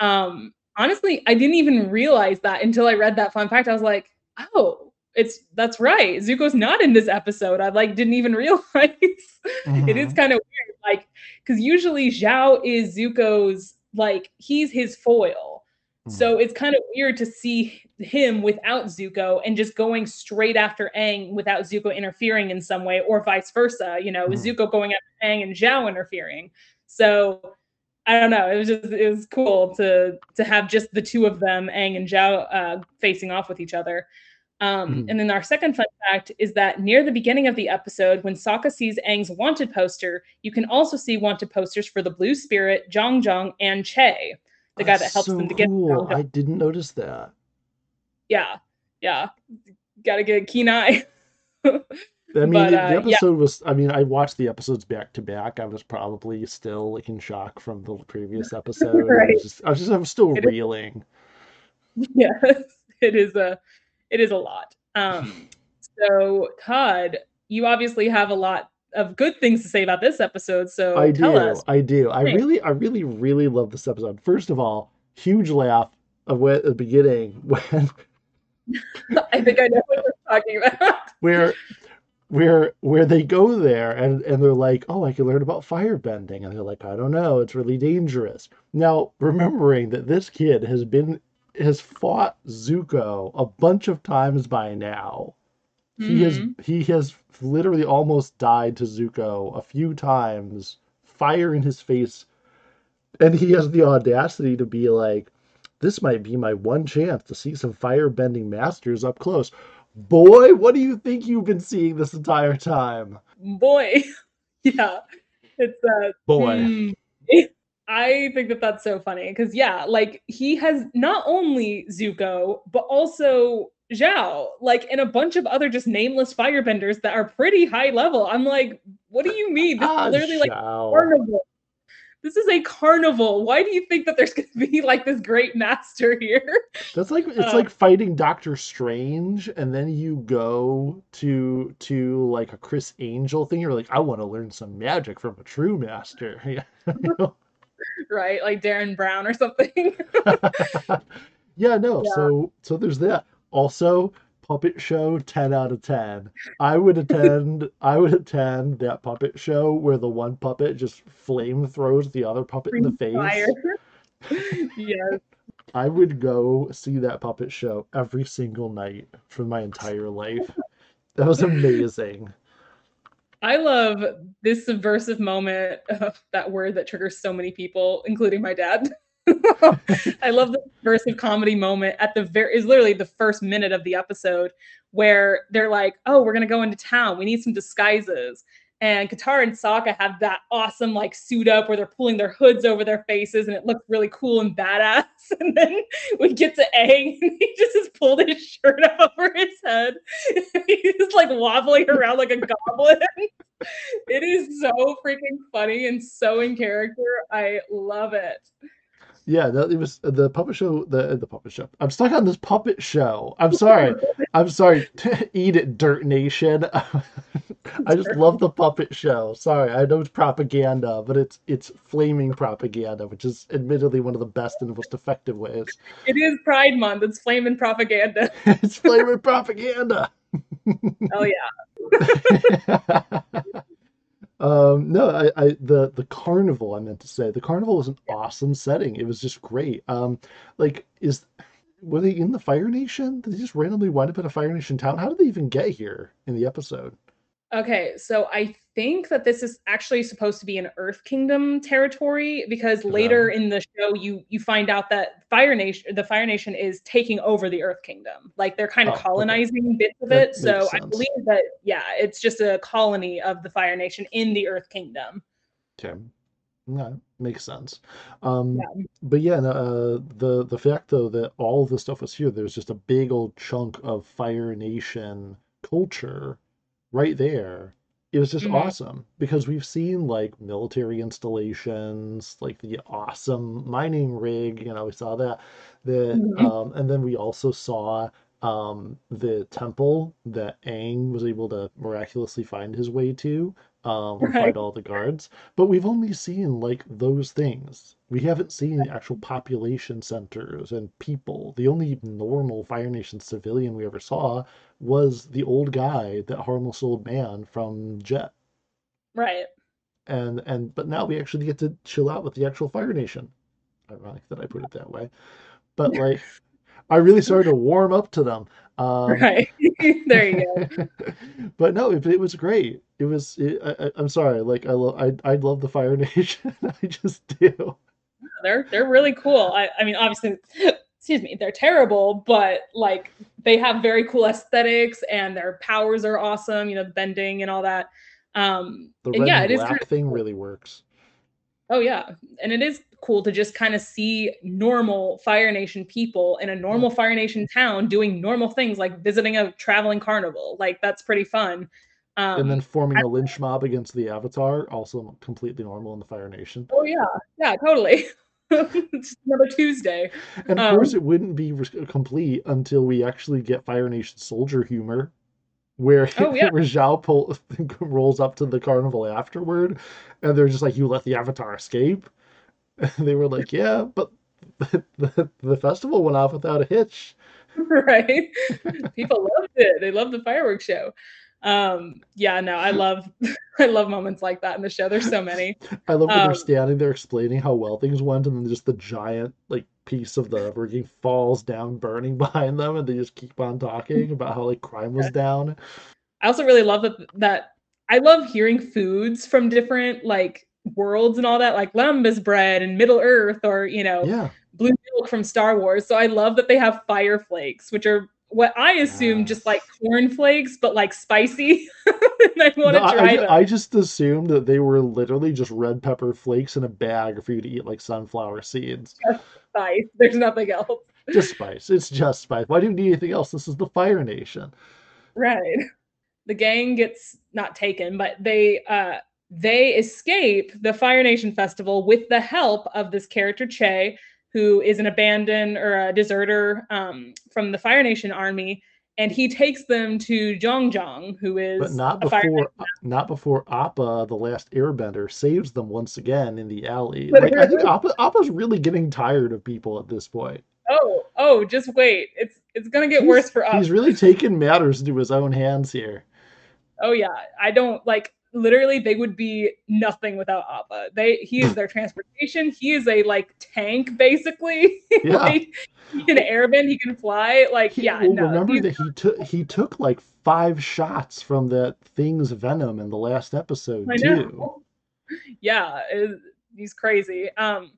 Um, honestly, I didn't even realize that until I read that fun fact. I was like, oh, it's that's right. Zuko's not in this episode. I like didn't even *laughs* realize. it is Mhm. kind of weird, like because usually Zhao is Zuko's like he's his foil. So it's kind of weird to see him without Zuko and just going straight after Aang without Zuko interfering in some way, or vice versa. You know, Mhm. Zuko going after Aang and Zhao interfering. So I don't know. It was just it was cool to to have just the two of them, Aang and Zhao, uh, facing off with each other. Um, Mhm. And then our second fun fact is that near the beginning of the episode, when Sokka sees Aang's wanted poster, you can also see wanted posters for the Blue Spirit, Jeong Jeong, and Chey, the guy that helps so them to get. cool. Jeong. I didn't notice that. Yeah, yeah. Got to get a keen eye. I mean, But, the, uh, the yeah. episode was. I mean, I watched the episodes back to back. I was probably still like in shock from the previous *laughs* episode. I Right. was just, I was just, I was still It is- reeling. *laughs* yes, it is a, it is a lot. Um, so Todd, you obviously have a lot of good things to say about this episode. So I tell do, us. I do. I really, I really, really love this episode. First of all, huge laugh of when, at the beginning *laughs* when I think I know what you're talking about. *laughs* where where where they go there and and they're like oh i can learn about fire bending," and they're like i don't know it's really dangerous now remembering that this kid has been has fought zuko a bunch of times by now he has Mhm. he has literally almost died to zuko a few times fire in his face. And he has the audacity to be like this might be my one chance to see some firebending masters up close. Boy what do you think you've been seeing this entire time? Boy. *laughs* Yeah. It's uh boy. mm, *laughs* i think that that's so funny because yeah like he has not only zuko but also zhao like and a bunch of other just nameless firebenders that are pretty high level i'm like what do you mean this Ah, is literally like carnival this is a carnival why do you think that there's *laughs* going to be like this great master here That's like it's Uh, like fighting Doctor Strange, and then you go to to like a Criss Angel thing. You're like, I want to learn some magic from a true master. Yeah. *laughs* You know? right like derren brown or something *laughs* yeah, no. Yeah. So so there's that. Also, puppet show 10 out of 10. I would attend I would attend that puppet show where the one puppet just flame throws the other puppet in the face. Fire. *laughs* yes I would go see that puppet show every single night for my entire life. That was amazing. I love this subversive moment of that word that triggers so many people, including my dad. *laughs* I love the subversive comedy moment at the very is literally the first minute of the episode where they're like, "Oh, we're gonna go into town. We need some disguises." And Katara and Sokka have that awesome like suit up where they're pulling their hoods over their faces and it looks really cool and badass. *laughs* And then we get to Aang and he just has pulled his shirt up *laughs* over his head. *laughs* He's like wobbling around like a goblin. it is so freaking funny and so in character. I love it. Yeah, that, it was uh, the puppet show. The uh, the puppet show. I'm stuck on this puppet show. I'm sorry. *laughs* I'm sorry. *laughs* Eat it, Dirt Nation. *laughs* I just love the puppet show. Sorry, I know it's propaganda, but it's it's flaming propaganda, which is admittedly one of the best and most effective ways. It is Pride Month. It's flaming propaganda. it's flaming propaganda. oh yeah. Um, no, I, I, the the carnival I meant to say the carnival was an awesome setting. It was just great. Um, like is were they in the Fire Nation? Did they just randomly wind up in a Fire Nation town? How did they even get here in the episode? Okay, so I think that this is actually supposed to be an Earth Kingdom territory because later in the show you you find out that Fire Nation the Fire Nation is taking over the Earth Kingdom. Like they're kind of oh, colonizing okay. bits of that it. So I believe that yeah, it's just a colony of the Fire Nation in the Earth Kingdom. Okay. Yeah, makes sense. Um, yeah. but yeah, uh, the the fact though that all of the stuff was here, there's just a big old chunk of Fire Nation culture right there it was just mm-hmm. awesome because we've seen like military installations like the awesome mining rig you know we saw that the mm-hmm. um, and then we also saw um, the temple that Aang was able to miraculously find his way to um, right. fight all the guards. But we've only seen like those things. We haven't seen actual population centers and people. The only normal Fire Nation civilian we ever saw was the old guy, that harmless old man from Jet. Right. And and but now we actually get to chill out with the actual Fire Nation. Ironic that I put it that way. But *laughs* like I really started to warm up to them. Um, *laughs* right *laughs* there you go. *laughs* but no, it, it, was great. It was. It, I, am sorry. Like I love. I I love the Fire Nation. I just do. They're they're really cool. I I mean, obviously, excuse me, they're terrible, but like they have very cool aesthetics and their powers are awesome. You know, bending and all that. Um, the red and yeah, and it black is thing really works. Oh yeah, and it is cool to just kind of see normal Fire Nation people in a normal Fire Nation town doing normal things like visiting a traveling carnival. Like that's pretty fun. Um, and then forming I, a lynch mob against the Avatar, also completely normal in the Fire Nation. Oh yeah, yeah, totally. *laughs* it's another Tuesday. And of um, course, it wouldn't be complete until we actually get Fire Nation soldier humor, where oh, yeah. *laughs* Zhao pull, *laughs* rolls up to the carnival afterward, and they're just like, "You let the Avatar escape." *laughs* they were like, yeah, but the, *laughs* the, the festival went off without a hitch. *laughs* Right. People loved it. They loved the fireworks show. Um, yeah, no, I love I love moments like that in the show. There's so many. I love when um, they're standing there explaining how well things went, and then just the giant like piece of the rigging falls down, burning behind them, and they just keep on talking about how like crime was down. I also really love that that I love hearing foods from different like worlds and all that, like Lembas bread and Middle Earth, or you know, yeah. blue milk from Star Wars. So I love that they have fire flakes, which are what I assume yes. just like corn flakes, but like spicy. *laughs* I want to no, try I, them. I just assumed that they were literally just red pepper flakes in a bag for you to eat like sunflower seeds. Just spice. There's nothing else. Just spice. It's just spice. Why do you need anything else? This is the Fire Nation. Right. The gang gets not taken, but they uh they escape the Fire Nation Festival with the help of this character Chey, who is an abandoned or a deserter um, from the Fire Nation army, and he takes them to Jeong who is but not before not before Appa, the last Airbender, saves them once again in the alley. Like, I think Appa Appa's really getting tired of people at this point. Oh, oh, just wait! It's it's gonna get he's, worse for us. He's really taking matters into his own hands here. Oh yeah, I don't like literally they would be nothing without Appa. They he is *laughs* their transportation. He is a like tank basically. *laughs* Yeah. like, he can airbend, he can fly. Like he, yeah. Well, no, remember that he took he took like five shots from that thing's venom in the last episode too. *laughs* Yeah, it, he's crazy. Um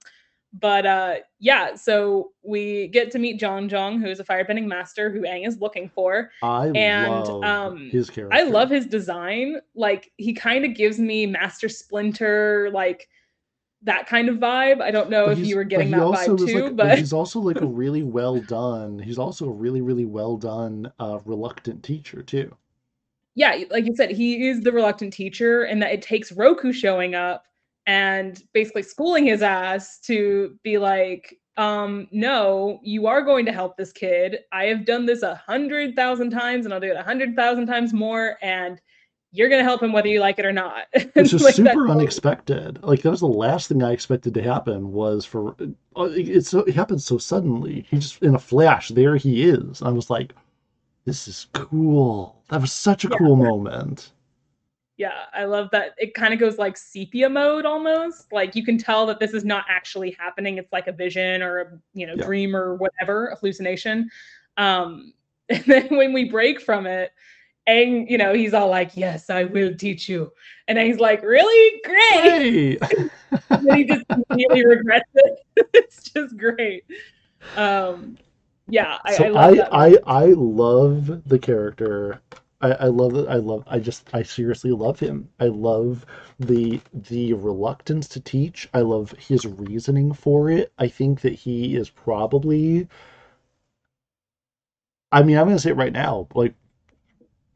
but uh yeah so we get to meet Jeong Jeong who is a firebending master who Aang is looking for. I and love um his character. I love his design. Like he kind of gives me Master Splinter like that kind of vibe. I don't know but if you were getting that vibe too like, but he's also like a really well done he's also a really really well done uh reluctant teacher too. Yeah, like you said, he is the reluctant teacher, and that it takes Roku showing up and basically schooling his ass to be like, um, no, you are going to help this kid. I have done this a hundred thousand times, and I'll do it a hundred thousand times more, and you're gonna help him whether you like it or not. *laughs* Which is Like, super unexpected. Like that was the last thing I expected to happen. Was for uh, it's so it happened so suddenly. He just in a flash there he is. I was like, this is cool. That was such a Yeah. cool moment. Yeah, I love that. It kind of goes like sepia mode almost. Like you can tell that this is not actually happening. It's like a vision or a you know Yeah. dream or whatever, hallucination. Um, *laughs* and then when we break from it, Aang, you know, he's all like, "Yes, I will teach you," and he's like, "Really? Great!" Hey, *laughs* and then he just immediately regrets it. *laughs* it's just great. Um, yeah, I, so I love I. I, I love the character. I, I love it. I love. I just. I seriously love him. I love the the reluctance to teach. I love his reasoning for it. I think that he is probably. I mean, I'm gonna say it right now. Like,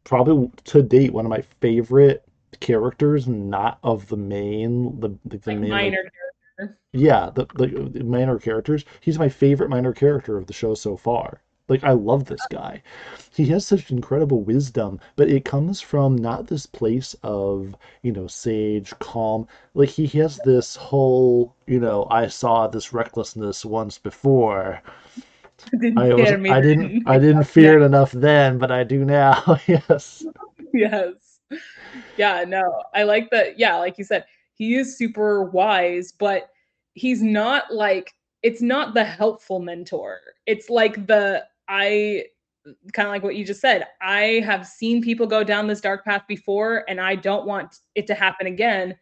probably to date, one of my favorite characters, not of the main, the the, the like main. like, minor character. yeah, the, the the minor characters. He's my favorite minor character of the show so far. Like I love this guy. He has such incredible wisdom, but it comes from not this place of, you know, sage, calm. Like he has this whole, you know, I saw this recklessness once before. Didn't I was. I didn't I didn't *laughs* fear it enough then, but I do now. *laughs* yes. yes yeah no i like that yeah like you said he is super wise but he's not like it's not the helpful mentor it's like the i kind of like what you just said i have seen people go down this dark path before and i don't want it to happen again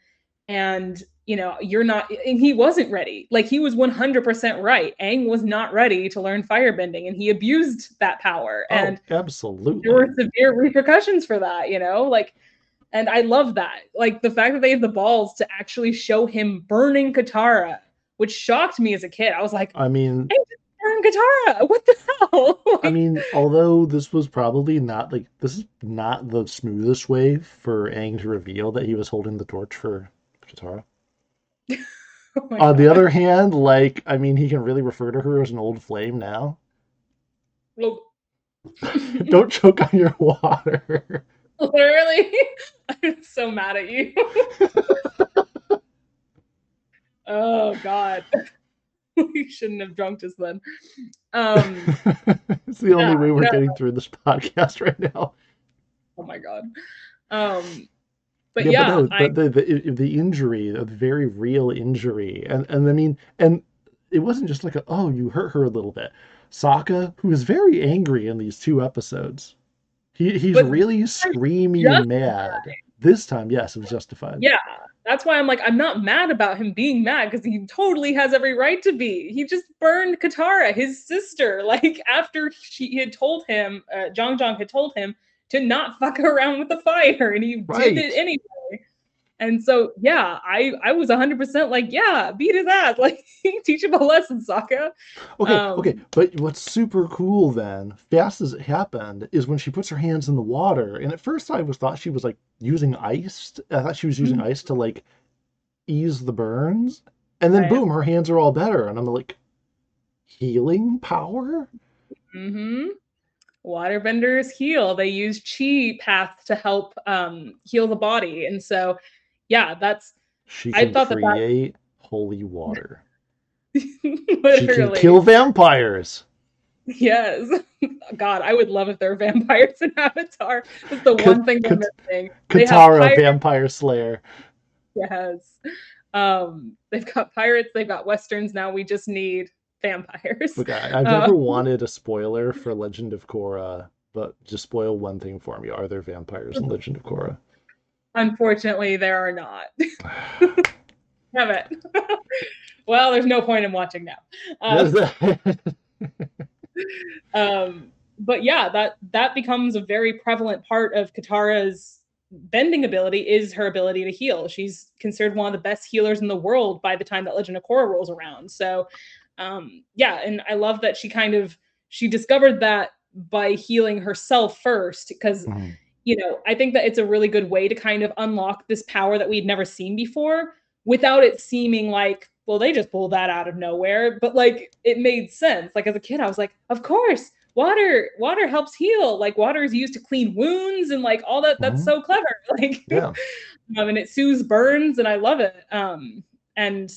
and you know you're not and he wasn't ready like he was 100% right Aang was not ready to learn firebending and he abused that power oh, and oh, absolutely. there were severe repercussions for that, you know? Like, and I love that. Like the fact that they have the balls to actually show him burning Katara, which shocked me as a kid. I was like, I mean, burn Katara, what the hell? *laughs* I mean, although this was probably not like this is not the smoothest way for Aang to reveal that he was holding the torch for Katara. *laughs* Oh On the other hand, like I mean, he can really refer to her as an old flame now. *laughs* Don't choke on your water. literally, I'm so mad at you. oh God. *laughs* we shouldn't have drunk just then. Um, *laughs* it's the only way we're no. getting through this podcast *laughs* right now. oh my God. Um, but yeah, yeah, but, no, I, but the, the the injury, a very real injury, and and I mean, and it wasn't just like a, oh, you hurt her a little bit. Sokka, who is very angry in these two episodes, he he's But really screaming justified. mad. This time, yes, it was justified. Yeah, that's why I'm like, I'm not mad about him being mad because he totally has every right to be. He just burned Katara, his sister, *laughs* like after she had told him, uh, Jeong Jeong had told him to not fuck *laughs* around with the fire, and he Right. did it anyway. And so, yeah, I I was 100% like, yeah, beat his ass, *laughs* like teach him a lesson, Sokka. Okay, Um, okay, but what's super cool then, fast as it happened, is when she puts her hands in the water. And at first, I was thought she was like using ice. I thought she was using ice to like ease the burns, and then Right. boom, her hands are all better. And I'm like, healing power. Mm-hmm. Waterbenders heal. They use chi path to help um, heal the body, and so, yeah, that's She I can thought that that- create holy water. *laughs* She can kill vampires. Yes. *laughs* God, I would love if there were vampires *laughs* in Avatar. That's the Ka- one thing they're Kat- missing. Katara, vampire slayer. Yes. Um, they've got pirates, they've got westerns. Now we just need vampires. Look, I, I've Uh, never wanted a spoiler for Legend of Korra, but just spoil one thing for me. Are there vampires in Legend of Korra? Unfortunately, there are not. *sighs* *laughs* Have it. *laughs* well, there's no point in watching now. Uh, *laughs* um, but yeah, that that becomes a very prevalent part of Katara's bending ability is her ability to heal. She's considered one of the best healers in the world by the time that Legend of Korra rolls around. So, um, yeah, and I love that she kind of she discovered that by healing herself first because Mhm. You know, I think that it's a really good way to kind of unlock this power that we'd never seen before without it seeming like, well, they just pulled that out of nowhere. But like it made sense. Like as a kid, I was like, of course, water, water helps heal. Like water is used to clean wounds and like all that. That's Mhm. so clever. *laughs* Like Yeah. um, and it soothes burns, and I love it. Um, and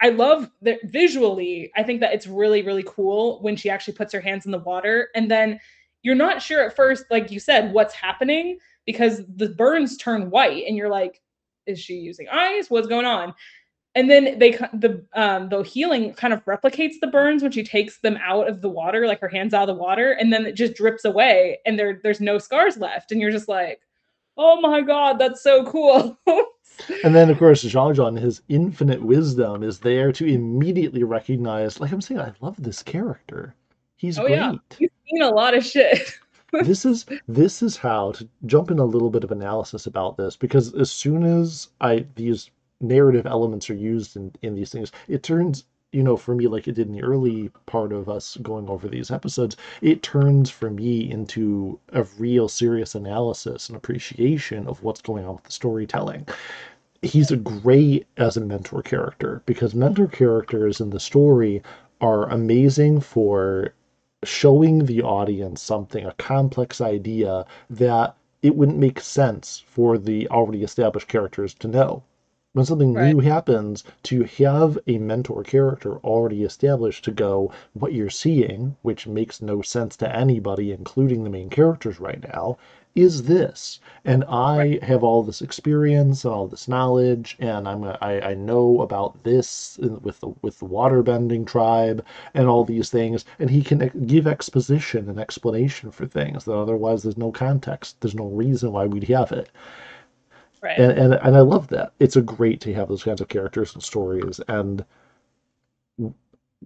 I love that visually. I think that it's really, really cool when she actually puts her hands in the water, and then you're not sure at first, like you said, what's happening because the burns turn white, and you're like, is she using ice? What's going on? And then they the um the healing kind of replicates the burns when she takes them out of the water, like her hands out of the water, and then it just drips away, and there there's no scars left, and you're just like, oh my god, that's so cool. *laughs* And then, of course, Jeong Jeong, his infinite wisdom, is there to immediately recognize, like I'm saying, I love this character. He's Oh, great. yeah. He's seen a lot of shit. *laughs* this is this is how to jump in a little bit of analysis about this because as soon as I these narrative elements are used in in these things, it turns you know for me like it did in the early part of us going over these episodes it turns for me into a real serious analysis and appreciation of what's going on with the storytelling he's a great as a mentor character because mentor characters in the story are amazing for showing the audience something, a complex idea that it wouldn't make sense for the already established characters to know. When something Right. new happens, to have a mentor character already established to go, what you're seeing, which makes no sense to anybody, including the main characters right now, is this. And I have all this experience and all this knowledge, and I'm a, I, I know about this with the with the waterbending tribe and all these things, and he can give exposition and explanation for things that otherwise there's no context, there's no reason why we'd have it Right. and, and and I love that. It's a great to have those kinds of characters and stories. And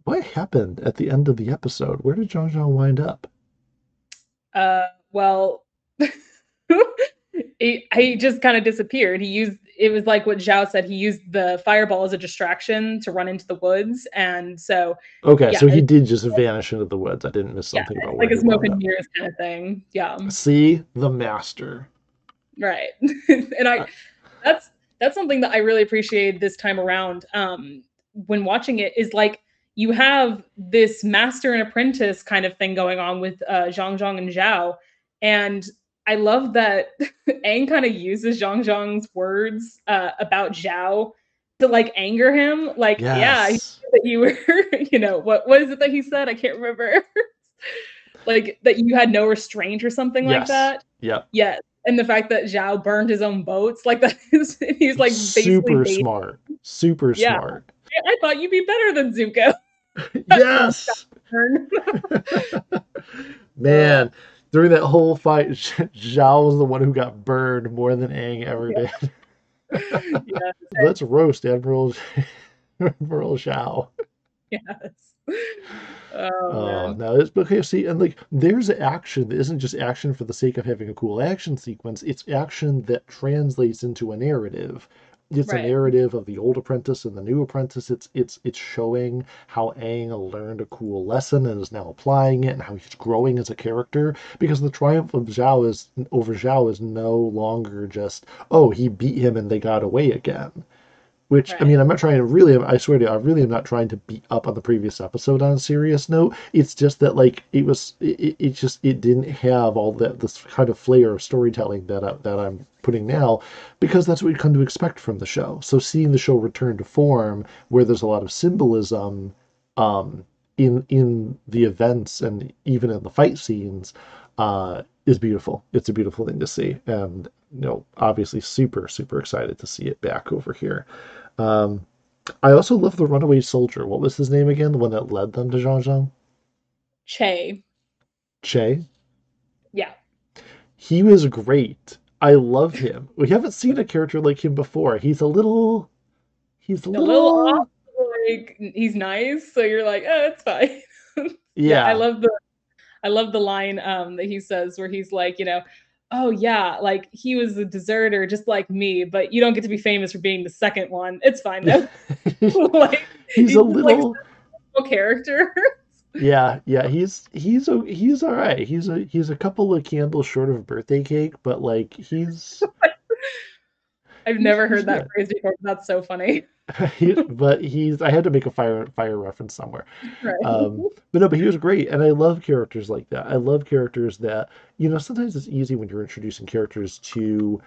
what happened at the end of the episode? Where did Jeong Jeong wind up? uh well *laughs* he, he just kind of disappeared. He used it was like what Zhao said, he used the fireball as a distraction to run into the woods. And so Okay, Yeah, so he did just vanish into the woods. I didn't miss yeah, something about like a smoke and mirrors kind of thing. Yeah. See the master. right *laughs* and i that's that's something that i really appreciated this time around um when watching it is like you have this master and apprentice kind of thing going on with uh jeong jeong and zhao and i love that *laughs* aang kind of uses jeong jeong's words uh about zhao to like anger him like yeah he that you were *laughs* you know what what is it that he said i can't remember *laughs* like that you had no restraint or something like that Yeah. Yes. And the fact that Zhao burned his own boats, like that is he's like basically super smart. Super Yeah. smart. I thought you'd be better than Zuko. yes. Man, during that whole fight, *laughs* Zhao was the one who got burned more than Aang ever Yeah. did. *laughs* yeah, *laughs* Let's roast Admiral Admiral Zhao. yes. Oh, Oh man. no, it's okay. See, and like there's action that isn't just action for the sake of having a cool action sequence. It's action that translates into a narrative. It's Right. a narrative of the old apprentice and the new apprentice. It's it's it's showing how Aang learned a cool lesson and is now applying it, and how he's growing as a character. Because the triumph of Zhao is over Zhao is no longer just oh he beat him and they got away again. Which I mean, I'm not trying to really. I swear to you, I really am not trying to beat up on the previous episode on a serious note. It's just that like it was, it, it- it just it didn't have all that this kind of flair of storytelling that I, that I'm putting now, because that's what you come to expect from the show. So seeing the show return to form, where there's a lot of symbolism, um, in in the events and even in the fight scenes, uh, is beautiful. It's a beautiful thing to see, and you know, obviously, super super excited to see it back over here. Um, I also love the runaway soldier. What was his name again? The one that led them to Jeong Jeong? Chey. Chey. Yeah. He was great. I love him. We haven't seen a character like him before. He's a little. He's a A little. little off. Like he's nice, so you're like, oh, it's fine. *laughs* yeah. I love the I love the line um that he says where he's like, you know, oh yeah, like he was a deserter just like me, but you don't get to be famous for being the second one. It's fine though. *laughs* *laughs* like he's a just, like, little. a character. *laughs* Yeah, yeah, he's he's a, he's all right. He's a he's a couple of candles short of a birthday cake, but like he's I've he's, never heard that good. phrase before. That's so funny. *laughs* But he's I had to make a fire fire reference somewhere. Right. Um, but no, but he was great, and I love characters like that. I love characters that you know. Sometimes it's easy when you're introducing characters to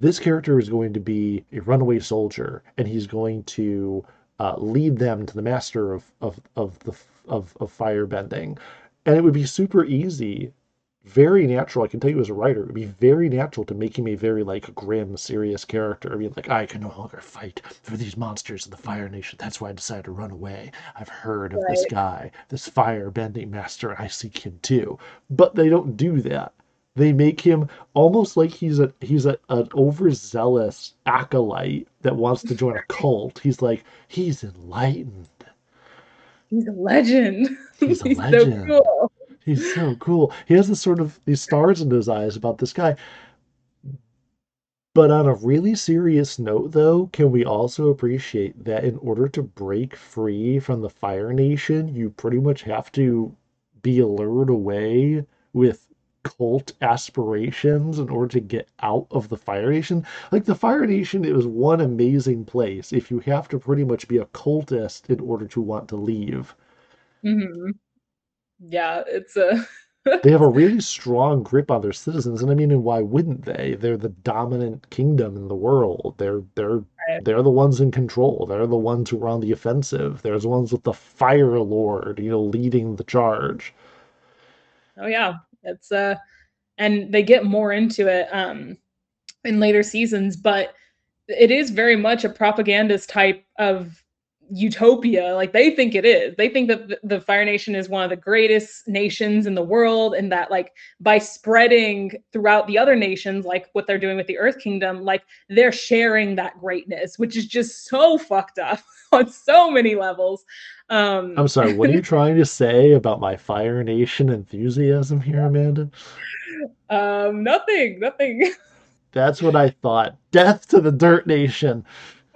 this character is going to be a runaway soldier, and he's going to uh, lead them to the master of of of the of of fire bending, and it would be super easy, very natural. I can tell you as a writer, it would be very natural to make him a very like grim, serious character. I mean, like I can no longer fight for these monsters of the Fire Nation. That's why I decided to run away. I've heard of this guy, this fire bending master, I seek him too. But they don't do that. They make him almost like he's a he's a, an overzealous acolyte that wants to join a cult. He's like he's enlightened. He's a legend. He's a *laughs* He's so cool. He's so cool. He has this sort of these stars in his eyes about this guy. But on a really serious note, though, can we also appreciate that in order to break free from the Fire Nation, you pretty much have to be lured away with cult aspirations in order to get out of the Fire Nation? Like the Fire Nation, it was one amazing place if you have to pretty much be a cultist in order to want to leave. hmm Yeah, it's a *laughs* They have a really strong grip on their citizens, and I mean, and why wouldn't they? They're the dominant kingdom in the world. They're they're they're the ones in control. They're the ones who are on the offensive. They're the ones with the Fire Lord, you know, leading the charge. oh yeah, it's uh and they get more into it um in later seasons, but it is very much a propagandist type of utopia. Like they think it is. They think that the, Fire Nation is one of the greatest nations in the world, and that like by spreading throughout the other nations, like what they're doing with the Earth Kingdom, like they're sharing that greatness, which is just so fucked up *laughs* on so many levels. Um, I'm sorry, what are you *laughs* trying to say about my Fire Nation enthusiasm here, Amanda? um, nothing, nothing. *laughs* That's what I thought. Death to the Dirt Nation.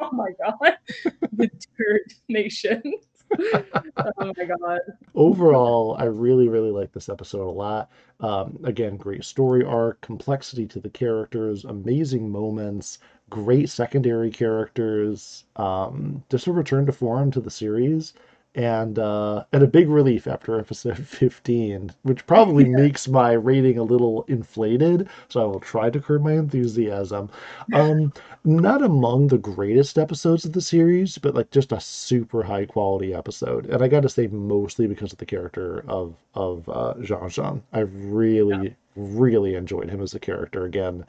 *laughs* Oh my god, *laughs* the Dirt Nation. *laughs* oh my god. overall, I really, really like this episode a lot. Um, again, great story arc, complexity to the characters, amazing moments, great secondary characters, um, just a return to form to the series, and uh, and a big relief after episode *laughs* 15, which probably makes my rating a little inflated. So I will try to curb my enthusiasm. Um, not among the greatest episodes of the series, but like just a super high quality episode. And I got to say, mostly because of the character of of uh, Jeong Jeong. I Yeah. really, really enjoyed him as a character. Again,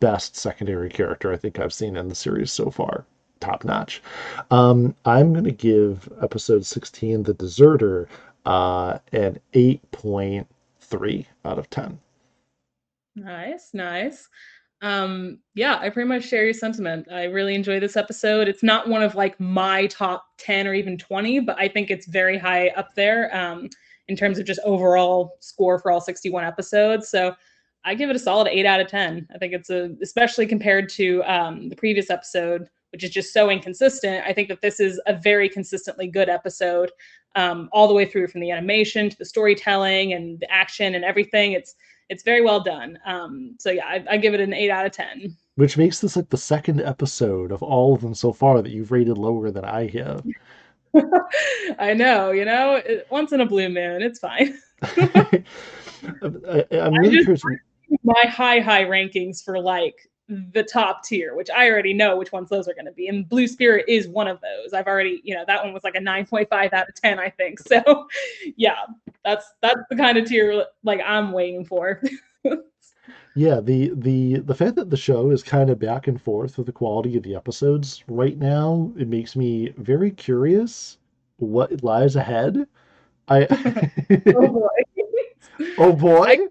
best secondary character I think I've seen in the series so far. Top notch. Um, I'm gonna give episode 16, The Deserter, uh, an 8.3 out of 10. Nice, nice. Um, yeah, I pretty much share your sentiment. I really enjoy this episode. It's not one of like my top 10 or even 20, but I think it's very high up there um, in terms of just overall score for all 61 episodes. So I give it a solid 8 out of 10. I think it's a, especially compared to um, the previous episode, which is just so inconsistent. I think that this is a very consistently good episode um, all the way through from the animation to the storytelling and the action and everything. It's it's very well done. Um, so yeah, I, I give it an eight out of ten. Which makes this like the second episode of all of them so far that you've rated lower than I have. *laughs* I know, you know, it, once in a blue moon, it's fine. *laughs* *laughs* I, I'm I really curious. my high high rankings for like the top tier, which I already know which ones those are going to be, and Blue Spirit is one of those. I've already, you know, that one was like a nine point five out of ten, I think. *laughs* So, yeah, that's that's the kind of tier like I'm waiting for. *laughs* Yeah, the the the fact that the show is kind of back and forth with the quality of the episodes right now, it makes me very curious what lies ahead. I *laughs* oh boy. oh boy. I,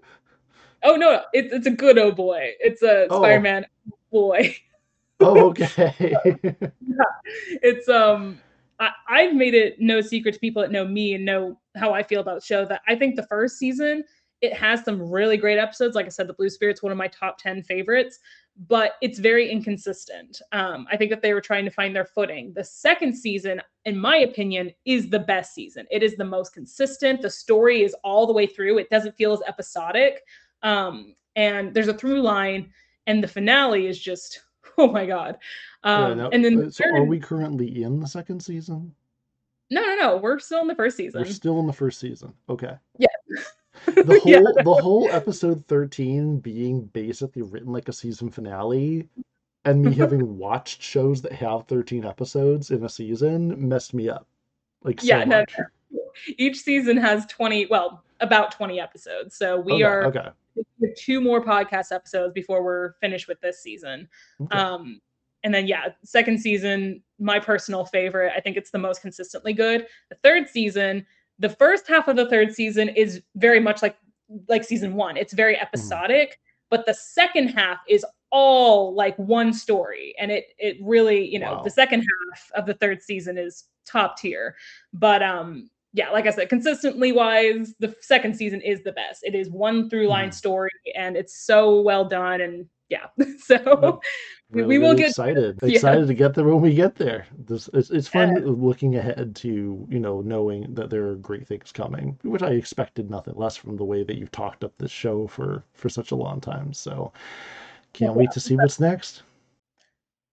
oh no, it's it's a good oh boy. It's a Oh. Spider-Man boy. Oh *laughs* okay. it's um I, I've made it no secret to people that know me and know how I feel about the show that I think the first season it has some really great episodes. Like I said, the Blue Spirit's one of my top 10 favorites. but it's very inconsistent. Um, I think that they were trying to find their footing. The second season, in my opinion, is the best season. It is the most consistent. The story is all the way through. It doesn't feel as episodic. Um, and there's a through line, and the finale is just *laughs* oh my god. Um, yeah, and then uh, so are we currently in the second season? No, no, no. We're still in the first season. We're still in the first season. Okay. Yeah. the *laughs* whole yeah. the whole episode 13 being basically written like a season finale and me *laughs* having watched shows that have 13 episodes in a season messed me up like so yeah no, no, each season has 20 well about 20 episodes so we okay, are okay two more podcast episodes before we're finished with this season okay. um and then yeah second season my personal favorite i think it's the most consistently good the third season the first half of the third season is very much like like season one. It's very mm-hmm. episodic, mm. but the second half is all like one story, and it it really you know wow. the second half of the third season is top tier. But um yeah, like I said, consistently wise, the second season is the best. It is one through line mm. story, and it's so well done and yeah. *laughs* so really, we will really get excited, *laughs* excited to get there when we get there. This it's, it's fun yeah. looking ahead to you know knowing that there are great things coming, which I expected nothing less from the way that you've talked up this show for for such a long time. So can't yeah. wait to see what's next.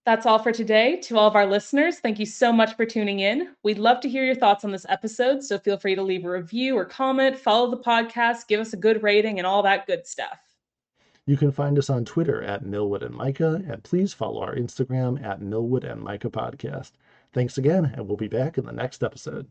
That's all for today. To all of our listeners, thank you so much for tuning in. We'd love to hear your thoughts on this episode, so feel free to leave a review or comment, follow the podcast, give us a good rating, and all that good stuff. You can find us on Twitter at Milwood and Mika, and please follow our Instagram at Milwood and Mika Podcast. Thanks again, and we'll be back in the next episode.